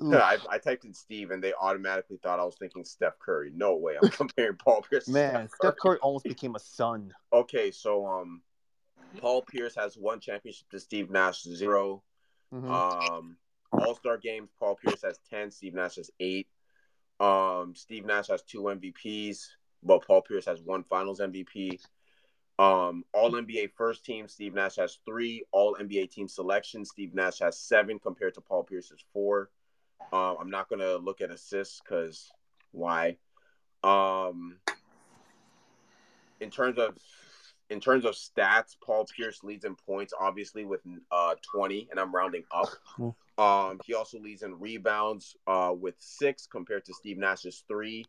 Ooh, I, I typed in Steve, and they automatically thought I was thinking Steph Curry. No way, I'm comparing Paul Pierce. to Man, Steph Curry almost became a son. Okay, so um, Paul Pierce has one championship to Steve Nash zero. Mhm. Um, All Star games, Paul Pierce has ten. Steve Nash has eight. Um, Steve Nash has two MVPs, but Paul Pierce has one Finals MVP. Um, All NBA first team, Steve Nash has three. All NBA team selection, Steve Nash has seven compared to Paul Pierce's four. Um, I'm not gonna look at assists because why? Um, in terms of in terms of stats, Paul Pierce leads in points, obviously with uh 20, and I'm rounding up. Um, he also leads in rebounds uh with six compared to Steve Nash's three.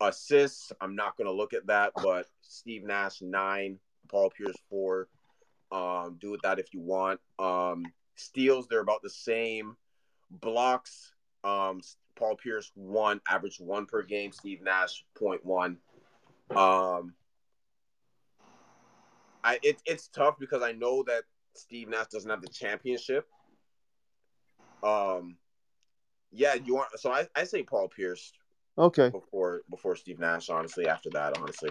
Assists, I'm not gonna look at that, but Steve Nash nine, Paul Pierce four. Um, do with that if you want. Um, steals, they're about the same. Blocks, um, Paul Pierce one, average one per game. Steve Nash 0.1. Um, I it, it's tough because I know that Steve Nash doesn't have the championship. Um, yeah, you want so I, I say Paul Pierce Okay. before before Steve Nash. Honestly, after that, honestly.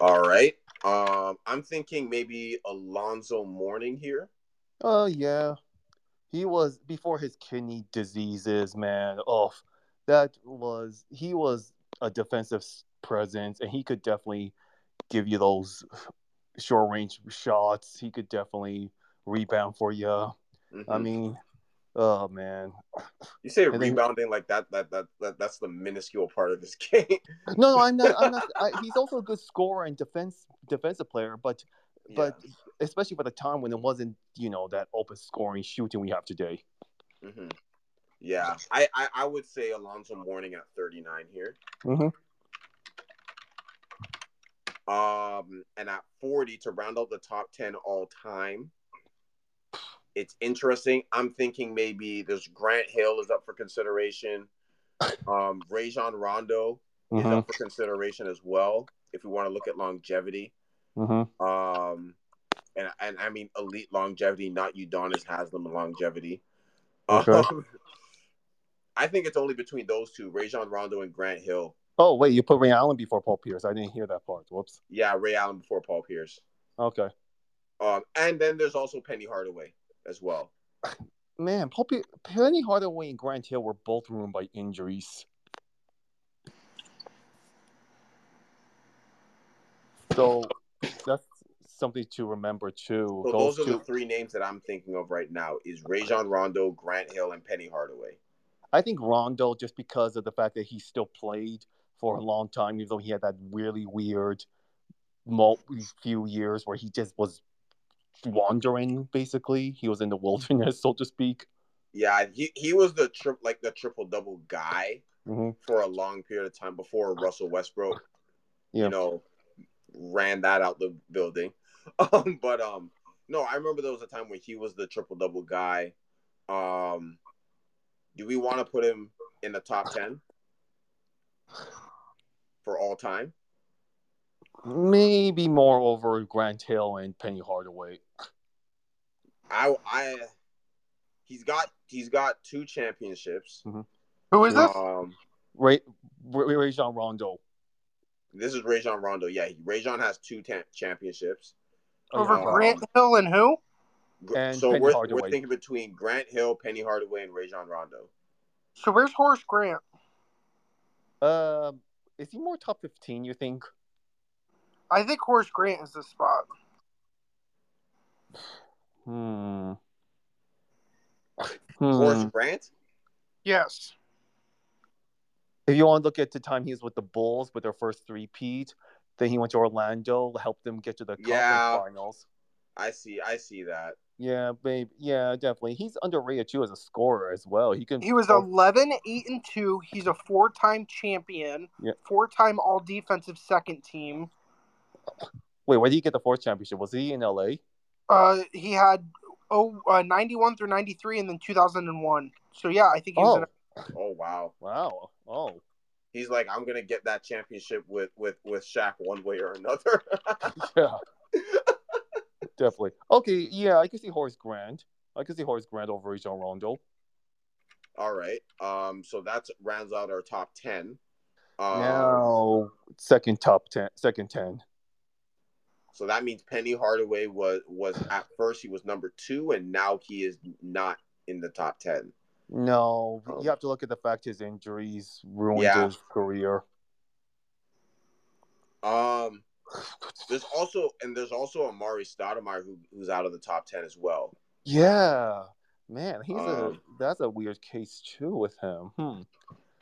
All right. Um, I'm thinking maybe Alonzo Mourning here. Oh yeah. he was before his kidney diseases, man. Oh, that was he was a defensive presence, and he could definitely give you those short range shots. He could definitely rebound for you. I Mhm. mean, oh man, you say and then- rebounding like that, that that that that's the minuscule part of this game. no, no, I'm not. I'm not. I, he's also a good scorer and defense defensive player, but but especially for the time when it wasn't you know that open scoring shooting we have today. hmm Yeah, I, I I would say Alonzo Mourning at 39 here. Mhm. Um, and at 40 to round out the top 10 all time. It's interesting. I'm thinking maybe there's Grant Hill is up for consideration. Um, Rajon Rondo is Mhm. up for consideration as well. If we want to look at longevity, Mhm. um, and and I mean elite longevity, not Udonis Haslem longevity. Okay. Um, I think it's only between those two, Rajon Rondo and Grant Hill. Oh wait, you put Ray Allen before Paul Pierce. I didn't hear that part. Whoops. Yeah, Ray Allen before Paul Pierce. Okay. Um, and then there's also Penny Hardaway as well. Man, Paul Pierce, Penny Hardaway and Grant Hill were both ruined by injuries. So that's something to remember too. So those, those are the two, three names that I'm thinking of right now: is Rajon Rondo, Grant Hill, and Penny Hardaway. I think Rondo, just because of the fact that he still played for a long time, even though he had that really weird few years where he just was wandering. Basically, he was in the wilderness, so to speak. Yeah, he, he was the tri- like the triple double guy Mhm. for a long period of time before Russell Westbrook, Yeah. you know, ran that out the building. Um, but um, no, I remember there was a time when he was the triple double guy. Um, do we want to put him in the top ten for all time? Maybe more over Grant Hill and Penny Hardaway. I I he's got he's got two championships. Who is this? Um, Ray, Ray, Rajon Rondo. this is Rajon Rondo. Yeah, he- Rajon has two ta- championships. Over um, Grant Hill and who? And so Penny we're, Hardaway. we're thinking between Grant Hill, Penny Hardaway, and Rajon Rondo. So where's Horace Grant? Um, is he more top fifteen? You think? I think Horace Grant is the spot. Hmm. Horace Hmm. Grant? Yes. If you want to look at the time he was with the Bulls with their first three peat, then he went to Orlando, helped them get to the conference finals. I see. I see that. Yeah, babe. Yeah, definitely. He's underrated too as a scorer as well. He can. He was 11, 8, and 2. He's a four time champion, Yeah. four time all defensive second team. Wait, where did he get the fourth championship? Was he in LA? Uh, he had oh, uh, 91 through 93 and then 2001. So, yeah, I think he was Oh, in Oh wow. wow. Oh, He's like, I'm gonna get that championship with with with Shaq one way or another. yeah. Definitely. Okay, yeah, I can see Horace Grant. I can see Horace Grant over Rajon Rondo. All right. Um. So that's rounds out our top ten. Um, now, second top ten, second ten. So that means Penny Hardaway was was at first he was number two, and now he is not in the top ten. No, Um, you have to look at the fact his injuries ruined Yeah. his career. Um. There's also and there's also Amar'e Stoudemire who who's out of the top ten as well. Yeah, man, he's a Um, that's a weird case too with him. Hmm.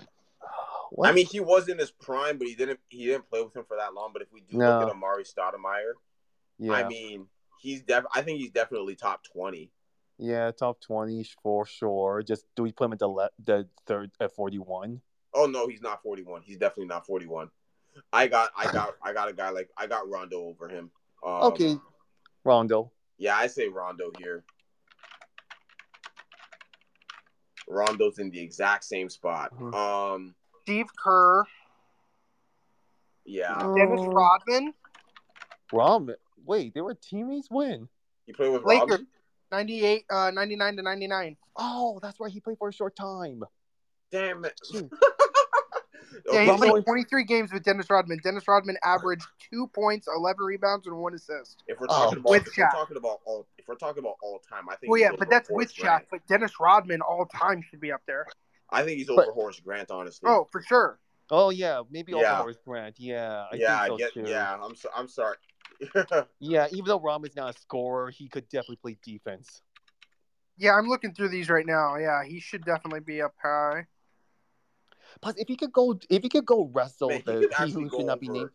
I mean, he was in his prime, but he didn't he didn't play with him for that long. But if we do No. look at Amar'e Stoudemire, yeah, I mean, he's def I think he's definitely top twenty. yeah, top twenty for sure. Just do we put him at the le- the third at forty one? Oh no, he's not forty one. He's definitely not forty one. I got I got I got a guy like I got Rondo over him. Um, okay, Rondo. Yeah, I say Rondo here. Rondo's in the exact same spot. Mhm. Um, Steve Kerr, yeah, Dennis Oh. Rodman, Wait, they were teammates when? He played with Lakers. Rodman. 98, uh, 99 to 99. Oh, that's why He played for a short time. Damn it! Shoot. Yeah, he Okay, played 23 games with Dennis Rodman. Dennis Rodman averaged two points, 11 rebounds, and one assist. if we're Oh, talking about with if we're talking about all if we're talking about all time, I think. Well, yeah, but that's Horace with Shaq. But Dennis Rodman all time should be up there. I think he's But- over Horace Grant, honestly. Oh, for sure. Oh yeah, maybe over Yeah. Horace Grant. Yeah, I yeah, think so I get. too. Yeah, I'm so, I'm sorry. Yeah, even though Rodman's not a scorer, he could definitely play defense. Yeah, I'm looking through these right now. Yeah, he should definitely be up high. Plus, if he could go, if he could go wrestle Man, the could he who should not be named.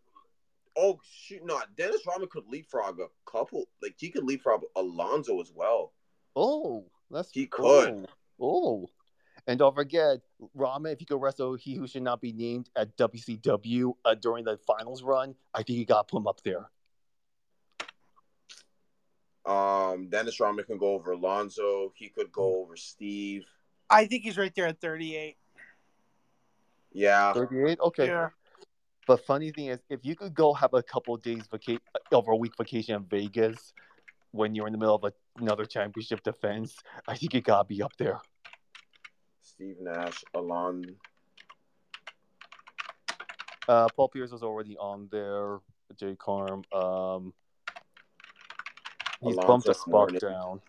Oh shoot! No, Dennis Rodman could leapfrog a couple. Like he could leapfrog Alonzo as well. Oh, that's He could. Oh, oh. and don't forget, Rodman. If he could wrestle, he who should not be named at WCW uh, during the finals run, I think you got to put him up there. Um, Dennis Rodman can go over Alonzo. He could go over Steve. I think he's right there at 38. Yeah, Thirty-eight. Okay. Yeah. But funny thing is, if you could go have a couple of days vacation over a week vacation in Vegas when you're in the middle of a, another championship defense, I think you gotta be up there. Steve Nash, Alon. Uh, Paul Pierce was already on there. Jay Carm. Um, he's Alonzo bumped a spot Mourning. down.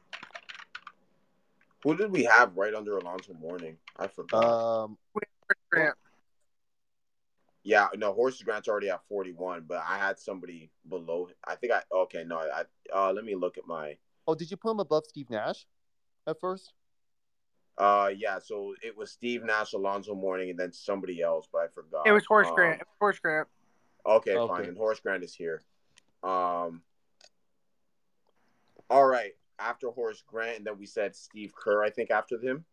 Who did we have right under Alonzo Mourning? I forgot. Um, Grant. Yeah, no, Horace Grant's already at 41, but I had somebody below. I think I okay. No, I uh, let me look at my. oh, did you put him above Steve Nash at first? Uh, yeah. So it was Steve Nash, Alonzo Mourning, and then somebody else, but I forgot. It was Horace Um, Grant. It was Horace Grant. Okay, Okay. fine. And Horace Grant is here. Um. All right. After Horace Grant, and then we said Steve Kerr. I think after him.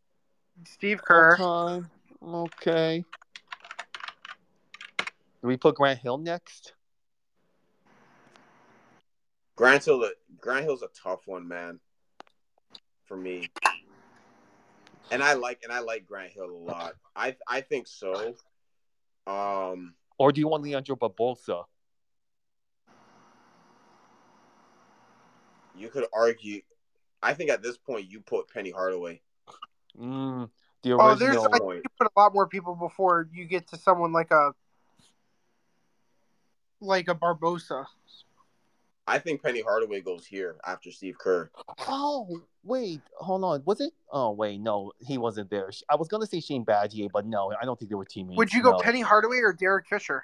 Steve Kerr. Okay. Okay. Do we put Grant Hill next? Grant Hill. Grant Hill's a tough one, man. For me. And I like and I like Grant Hill a lot. I I think so. Um. Or do you want Leandro Barbosa? You could argue. I think at this point you put Penny Hardaway. Mm, the Oh, there's original. I think you put a lot more people before you get to someone like a like a Barbosa. I think Penny Hardaway goes here after Steve Kerr. Oh, wait, hold on. Was it? Oh, wait, no, he wasn't there. I was gonna say Shane Battier, but no, I don't think they were teammates. Would you go no. Penny Hardaway or Derek Fisher?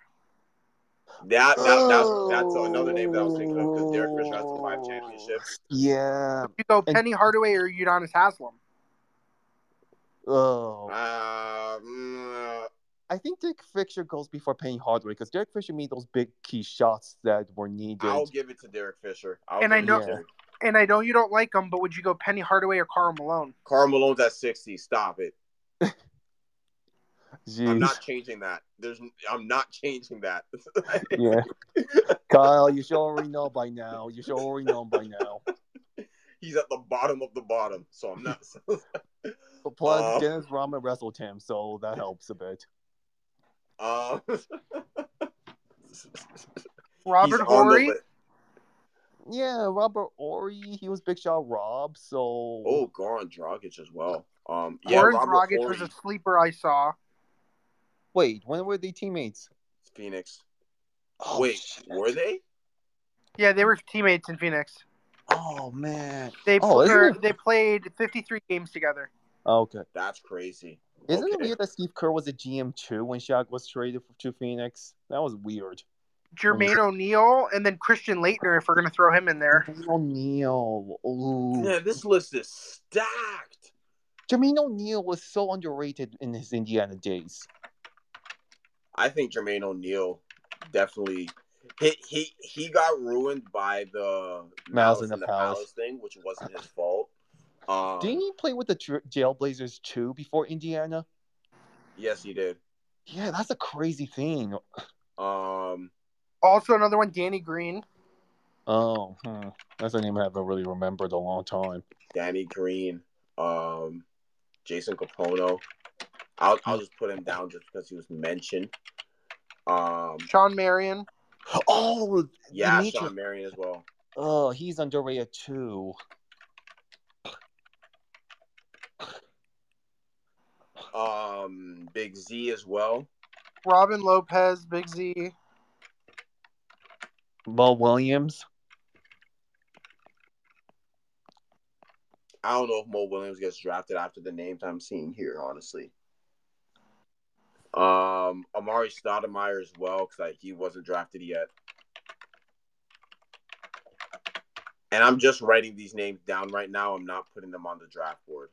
That, that that's that's another name that I was thinking of because Derek Fisher has the five championships. Yeah. Would you go And- Penny Hardaway or Udonis Haslem? Oh, Uh, mm, uh, I think Derek Fisher goes before Penny Hardaway because Derek Fisher made those big key shots that were needed. I'll give it to Derek Fisher. I'll And I know- Derek. And I know you don't like him, but would you go Penny Hardaway or Karl Malone? Karl Malone's at sixty. Stop it. Jeez. I'm not changing that. There's I'm not changing that. yeah. Kyle, you should already know by now. You should already know by now. He's at the bottom of the bottom, so I'm not. Plus, Uh, Dennis Rodman wrestled him, so that helps a bit. Uh, Robert he's Horry. Yeah, Robert Horry, he was Big Shot Rob, so Oh, Goran Dragic as well. Um, yeah, Goran Robert Dragic Horry, was a sleeper I saw. wait, when were they teammates? Phoenix. Oh, Wait, shit. were they? Yeah, they were teammates in Phoenix. Oh man. They Oh, isn't or it- they played 53 games together. Okay. That's crazy. Isn't it weird that Steve Kerr was a GM too when Shaq was traded to Phoenix? That was weird. Jermaine O'Neal and then Christian Laettner if we're gonna throw him in there. Jermaine O'Neal. Ooh. Yeah, this list is stacked. Jermaine O'Neal was so underrated in his Indiana days. I think Jermaine O'Neal definitely he he he got ruined by the Malice Malice in in the the Palace. Palace thing, which wasn't his fault. Um, Didn't he play with the Tra- Jailblazers too before Indiana? yes, he did. Yeah, that's a crazy thing. Um, Also another one, Danny Green. Oh, hmm. that's a name I haven't really remembered a long time. Danny Green, um, Jason Kapono. I'll I'll just put him down just because he was mentioned. Um, Shawn Marion. Oh, yeah, Dimitri- Shawn Marion as well. oh, he's underrated too. Um, Big Z as well. Robin Lopez, Big Z. Mo Williams. I don't know if Mo Williams gets drafted after the names I'm seeing here, honestly. Um, Amar'e Stoudemire as well, because like he wasn't drafted yet. And I'm just writing these names down right now. I'm not putting them on the draft board.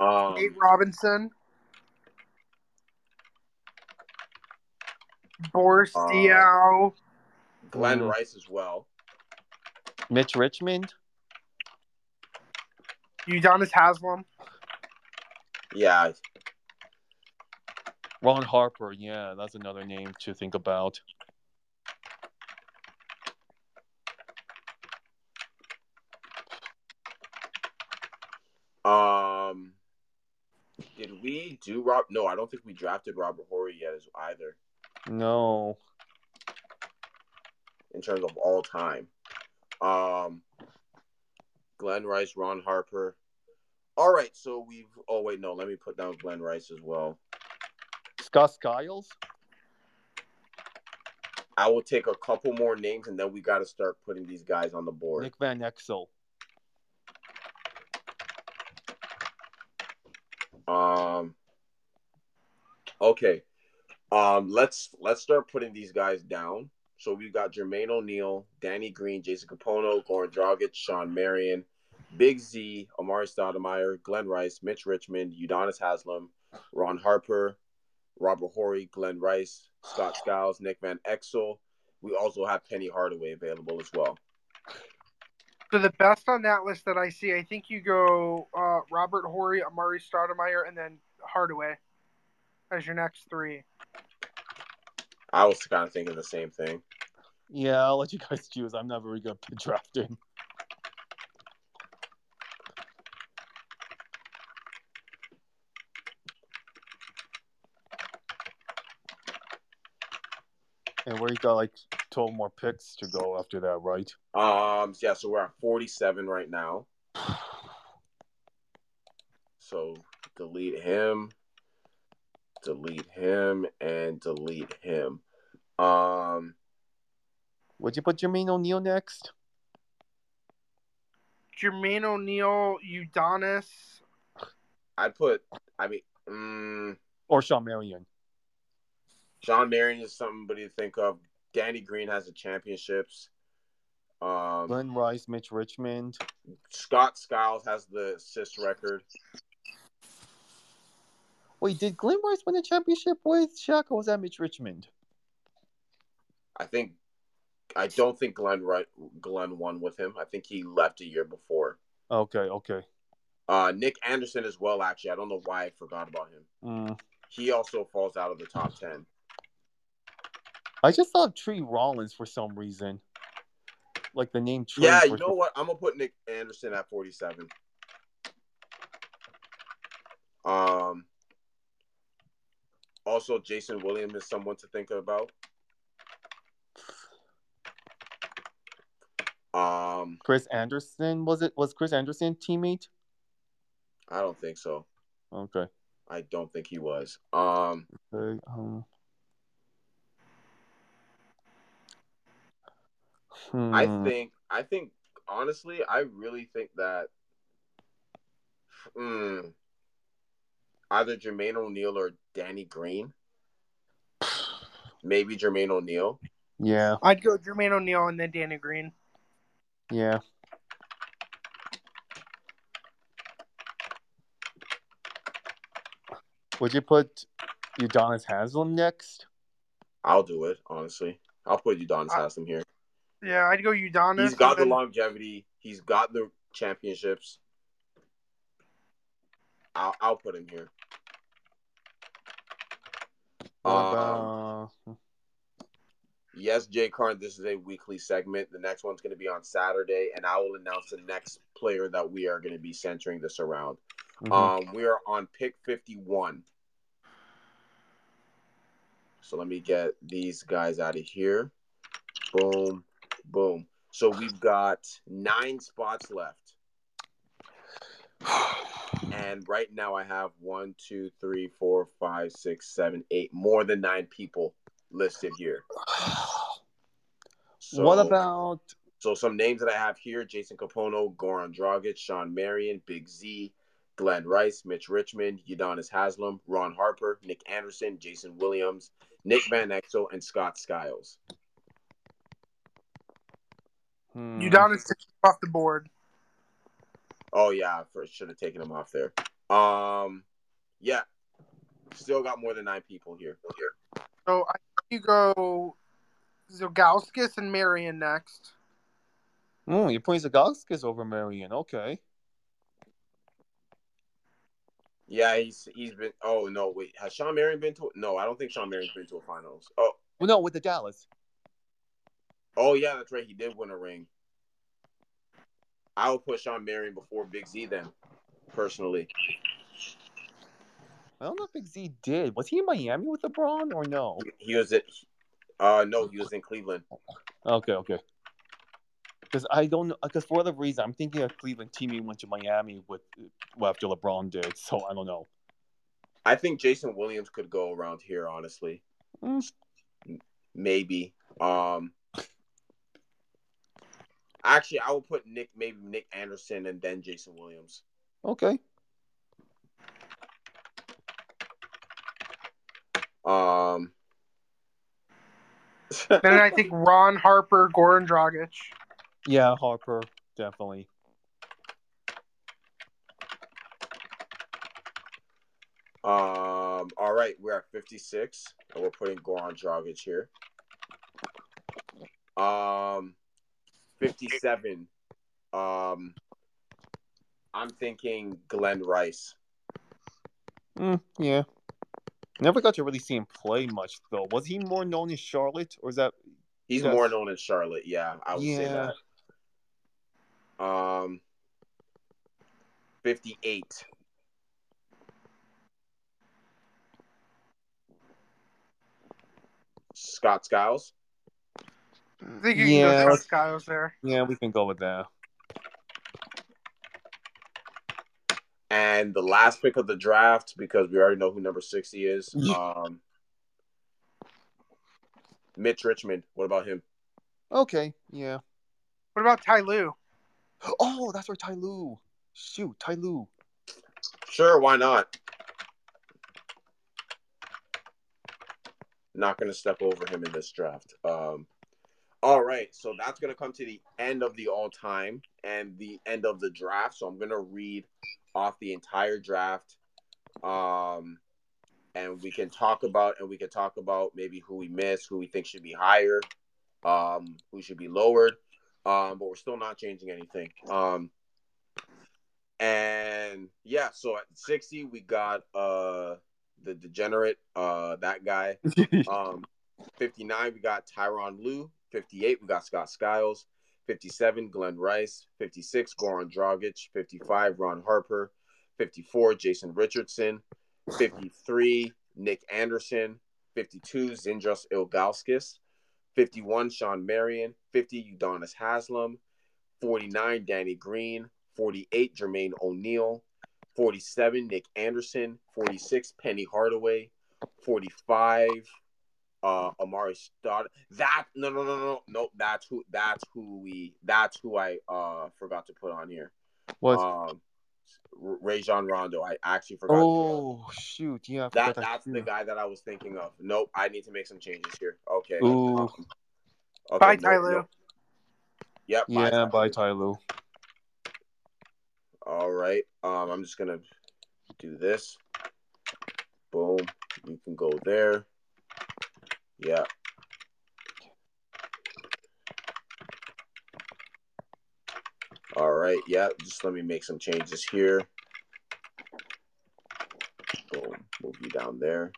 Um, Nate Robinson. Boris Uh, Diaw. Glen Mm. Rice as well. Mitch Richmond. Udonis Haslem. Yeah, Ron Harper. Yeah, that's another name to think about. Um, did we do Rob? No, I don't think we drafted Robert Horry yet as either No. in terms of all time. Um, Glen Rice, Ron Harper. All right, so we've. Oh wait, no. Let me put down Glen Rice as well. Scott Skiles. I will take a couple more names, and then we got to start putting these guys on the board. Nick Van Exel. Um. Okay. Um. Let's let's start putting these guys down. So we've got Jermaine O'Neal, Danny Green, Jason Kapono, Goran Dragic, Shawn Marion, Big Z, Amar'e Stoudemire, Glen Rice, Mitch Richmond, Udonis Haslem, Ron Harper, Robert Horry, Glen Rice, Scott Skiles, Nick Van Exel. We also have Penny Hardaway available as well. So the best on that list that I see, I think you go uh, Robert Horry, Amar'e Stoudemire, and then Hardaway as your next three. I was kind of thinking the same thing. Yeah, I'll let you guys choose. I'm not very good at drafting. And we got like 12 more picks to go after that, right? Um. Yeah. So we're at forty-seven right now. So delete him, delete him, and delete him. Um, Would you put Jermaine O'Neal next? Jermaine O'Neal, Udonis. I put. I mean, mm, Or Shawn Marion? Shawn Marion is somebody to think of. Danny Green has the championships. Um, Glen Rice, Mitch Richmond. Scott Skiles has the assist record. Wait, did Glen Rice win a championship with Shaq or was that Mitch Richmond? I think. I don't think Glen right Glenn won with him. I think he left a year before. Okay, okay. Uh, Nick Anderson as well. Actually, I don't know why I forgot about him. Mm. He also falls out of the top ten. I just thought Tree Rollins for some reason. Like the name Tree. Yeah, you know what? I'm gonna put Nick Anderson at 47. Um. Also, Jason Williams is someone to think about. Um, Chris Andersen was it? Was Chris Andersen teammate? I don't think so. Okay. I don't think he was. Um, Okay, um, I hmm. think, I think, honestly, I really think that mm, either Jermaine O'Neal or Danny Green. Maybe Jermaine O'Neal. Yeah, I'd go Jermaine O'Neal and then Danny Green. yeah. Would you put Udonis Haslem next? I'll do it, honestly. I'll put Udonis I- Haslem here. Yeah, I'd go Udonis. He's got and the then- longevity. He's got the championships. I'll, I'll put him here. Um, about Yes, Jay Carn, this is a weekly segment. The next one's going to be on Saturday, and I will announce the next player that we are going to be centering this around. Mhm. Um, we are on pick 51. So let me get these guys out of here. Boom, boom. So we've got nine spots left. And right now I have one, two, three, four, five, six, seven, eight, more than nine people listed here. So, what about so some names that I have here: Jason Kapono, Goran Dragic, Shawn Marion, Big Z, Glen Rice, Mitch Richmond, Udonis Haslem, Ron Harper, Nick Anderson, Jason Williams, Nick Van Exel, and Scott Skiles. hmm, Udonis off the board. Oh yeah, I should have taken him off there. Um, yeah, still got more than nine people here. So I think you go Zogauskas and Marion next. hmm, you're putting Zagauskas over Marion. Okay. Yeah, he's he's been. Oh no, wait, has Shawn Marion been to? No, I don't think Shawn Marion's been to a finals. Oh, Well, no, with the Dallas. oh yeah, that's right. He did win a ring. I would put Shawn Marion before Big Z then, personally. I don't know if Big Z did. Was he in Miami with LeBron or no? He was at. Uh, no, he was in Cleveland. Okay, okay. Because I don't know. Because for whatever reason, I'm thinking of Cleveland teaming went to Miami with well, after LeBron did. So I don't know. I think Jason Williams could go around here, honestly. Mm. Maybe. Um actually I would put Nick maybe Nick Anderson and then Jason Williams. Okay. Um Then I think Ron Harper, Goran Dragic. Yeah, Harper definitely. um all right, we're at 56 and we're putting Goran Dragic here. Um 57 um I'm thinking Glen Rice. Mm, yeah. Never got to really see him play much though. Was he more known in Charlotte, or is that? He's more known in Charlotte, yeah. I would say that. Um, fifty-eight. Scott Skiles. I think you Yeah, can go let's- there. Yeah, we can go with that. And the last pick of the draft, because we already know who number sixty is. Um, Mitch Richmond. What about him? Okay. Yeah. What about Ty Lue? Oh, that's right, Ty Lue. Shoot, Ty Lue. Sure, why not? Not going to step over him in this draft. Um, all right, so that's going to come to the end of the all time and the end of the draft. So I'm going to read off the entire draft. Um, and we can talk about and we can talk about maybe who we miss, who we think should be higher, um, who should be lowered. Um, but we're still not changing anything. Um, and yeah, so at 60 we got uh the degenerate, uh that guy. Um 59 we got Tyronn Lue, 58 we got Scott Skiles, 57 Glen Rice, 56 Goran Dragic, 55 Ron Harper, 54 Jason Richardson, 53 Nick Anderson, 52 Zydrunas Ilgauskas, 51 Shawn Marion, 50 Udonis Haslem, 49 Danny Green, 48 Jermaine O'Neal, 47 Nick Anderson, 46 Penny Hardaway, 45 uh Amar'e Stodd. That no no no no no that's who that's who we that's who I uh forgot to put on here. What? Um Rajon Rondo. I actually forgot. to put on. oh shoot! Yeah. I That forgot that's the guy that I was thinking of. Nope, I need to make some changes here. Okay. Ooh. Um, okay, Bye, no, Ty no. Lue. Yep. Yeah, Ty by Lue. Ty Lue. All right. Um, I'm just gonna do this. Boom. You can go there. Yeah. All right. Yeah. Just let me make some changes here. Boom. Move you down there.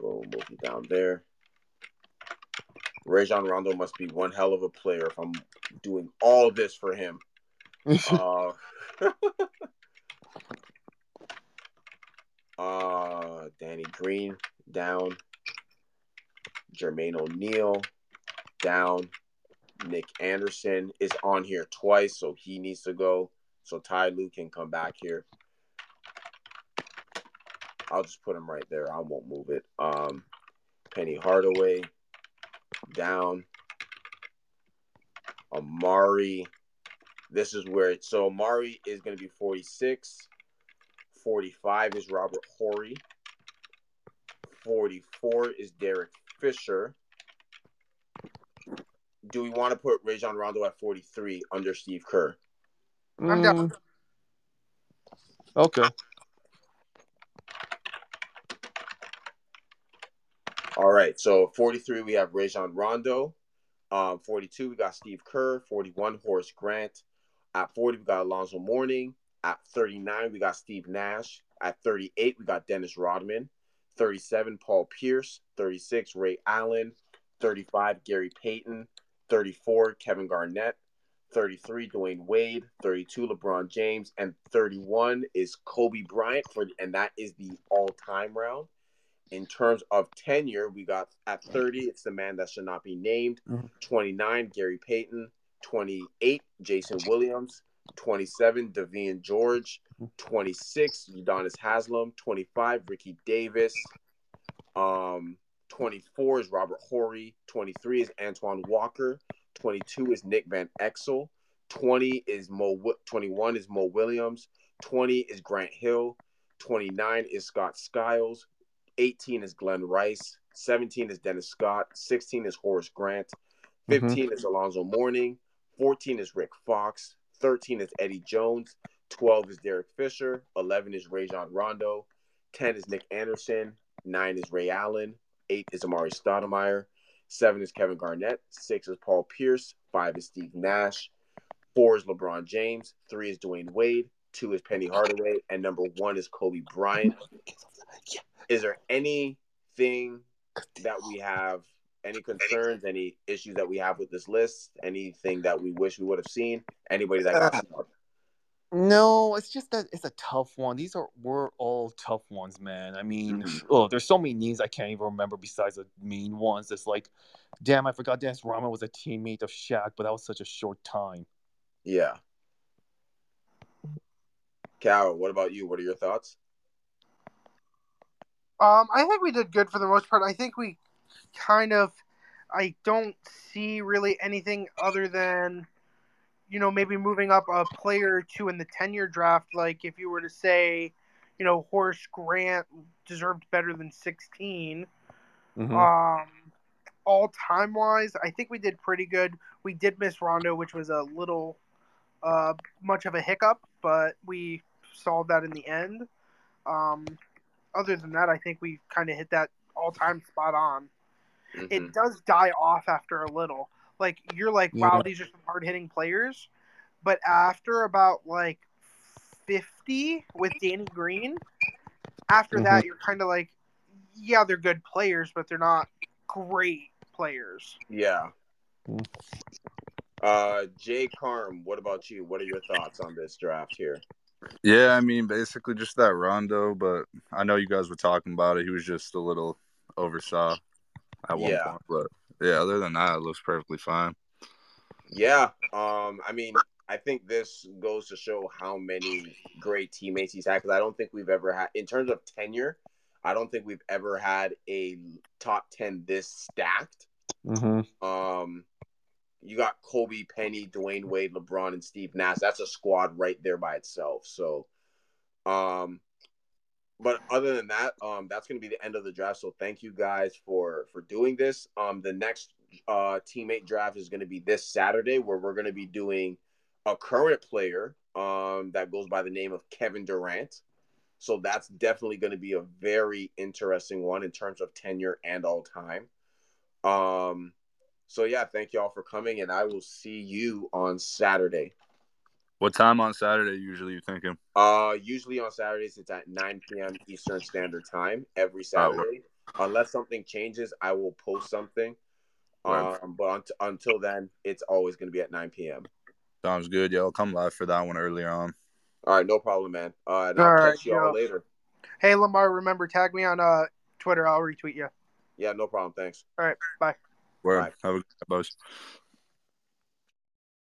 Boom. Move you down there. Rajon Rondo must be one hell of a player if I'm doing all this for him. Uh, uh, Danny Green down. Jermaine O'Neal down. Nick Anderson is on here twice, so he needs to go. So Ty Lue can come back here. I'll just put him right there. I won't move it. Um, Penny Hardaway down. Amar'e. This is where it, so Amar'e is going to be 46. 45 is Robert Horry. 44 is Derek Fisher. Do we want to put Rajon Rondo at 43 under Steve Kerr? I'm down. Mm, Okay. All right. So 43, we have Rajon Rondo. Um, 42, we got Steve Kerr. 41, Horace Grant. At 40, we got Alonzo Mourning. At 39, we got Steve Nash. At 38, we got Dennis Rodman. 37, Paul Pierce. 36, Ray Allen. 35, Gary Payton. 34, Kevin Garnett. 33, Dwyane Wade. 32, LeBron James. And 31 is Kobe Bryant for and that is the all-time round. In terms of tenure, we got at 30, it's the man that should not be named. Mhm. 29, Gary Payton. 28, Jason Williams. 27, Devean George. 26, Udonis Haslem. 25, Ricky Davis. Um, 24 is Robert Horry. 23 is Antoine Walker. 22 is Nick Van Exel. 20 is Mo. 21 is Mo Williams. 20 is Grant Hill. 29 is Scott Skiles. 18 is Glen Rice. 17 is Dennis Scott. 16 is Horace Grant. 15 is Alonzo Mourning. 14 is Rick Fox. 13 is Eddie Jones. 12 is Derek Fisher. 11 is Rajon Rondo. 10 is Nick Anderson. 9 is Ray Allen. 8 is Amar'e Stoudemire. 7 is Kevin Garnett. 6 is Paul Pierce. 5 is Steve Nash. 4 is LeBron James. 3 is Dwyane Wade. 2 is Penny Hardaway. And number 1 is Kobe Bryant. Is there anything that we have, any concerns, any issues that we have with this list, anything that we wish we would have seen, anybody that got snubbed? No, it's just that it's a tough one. These are we're all tough ones, man. I mean, oh, there's so many names I can't even remember besides the main ones. It's like, damn, I forgot Dennis Rodman was a teammate of Shaq, but that was such a short time. Yeah. Cal, what about you? What are your thoughts? Um, I think we did good for the most part. I think we kind of, I don't see really anything other than, you know, maybe moving up a player or two in the tenure draft. Like if you were to say, you know, Horace Grant deserved better than 16. Um, all time wise, I think we did pretty good. We did miss Rondo, which was a little, uh, much of a hiccup, but we solved that in the end. Um, other than that, I think we kind of hit that all time spot on. Mhm. It does die off after a little. Like you're like, Yeah. wow, these are some hard hitting players, but after about like fifty with Danny Green, after that you're kind of like, yeah, they're good players, but they're not great players. Yeah. Mm. Uh, Jay Carm, what about you? What are your thoughts on this draft here? Yeah, I mean, basically just that Rondo, but I know you guys were talking about it. He was just a little oversaw at one Yeah. point, but yeah, other than that, it looks perfectly fine. Yeah. Um, I mean, I think this goes to show how many great teammates he's had because I don't think we've ever had, in terms of tenure, I don't think we've ever had a top 10 this stacked. Mm-hmm. Um, you got Kobe, Penny, Dwyane Wade, LeBron, and Steve Nash. That's a squad right there by itself. So, um, but other than that, um, that's going to be the end of the draft. So thank you guys for for doing this. Um, the next uh teammate draft is going to be this Saturday, where we're going to be doing a current player um that goes by the name of Kevin Durant. So that's definitely going to be a very interesting one in terms of tenure and all time. Um, so yeah, thank y'all for coming, and I will see you on Saturday. What time on Saturday usually you thinking? Uh, usually on Saturdays it's at 9 p.m. Eastern Standard Time every Saturday. Unless something changes, I will post something. Right. Um, but unt- until then, it's always going to be at 9 p.m. Sounds good. Yeah, I'll come live for that one earlier on. All right, no problem, man. Uh, and I'll All right, catch you all yeah. later. Hey Lamar, remember tag me on uh Twitter. I'll retweet you. Yeah, no problem. Thanks. All right, bye. Word. Bye. Have a good night, boys.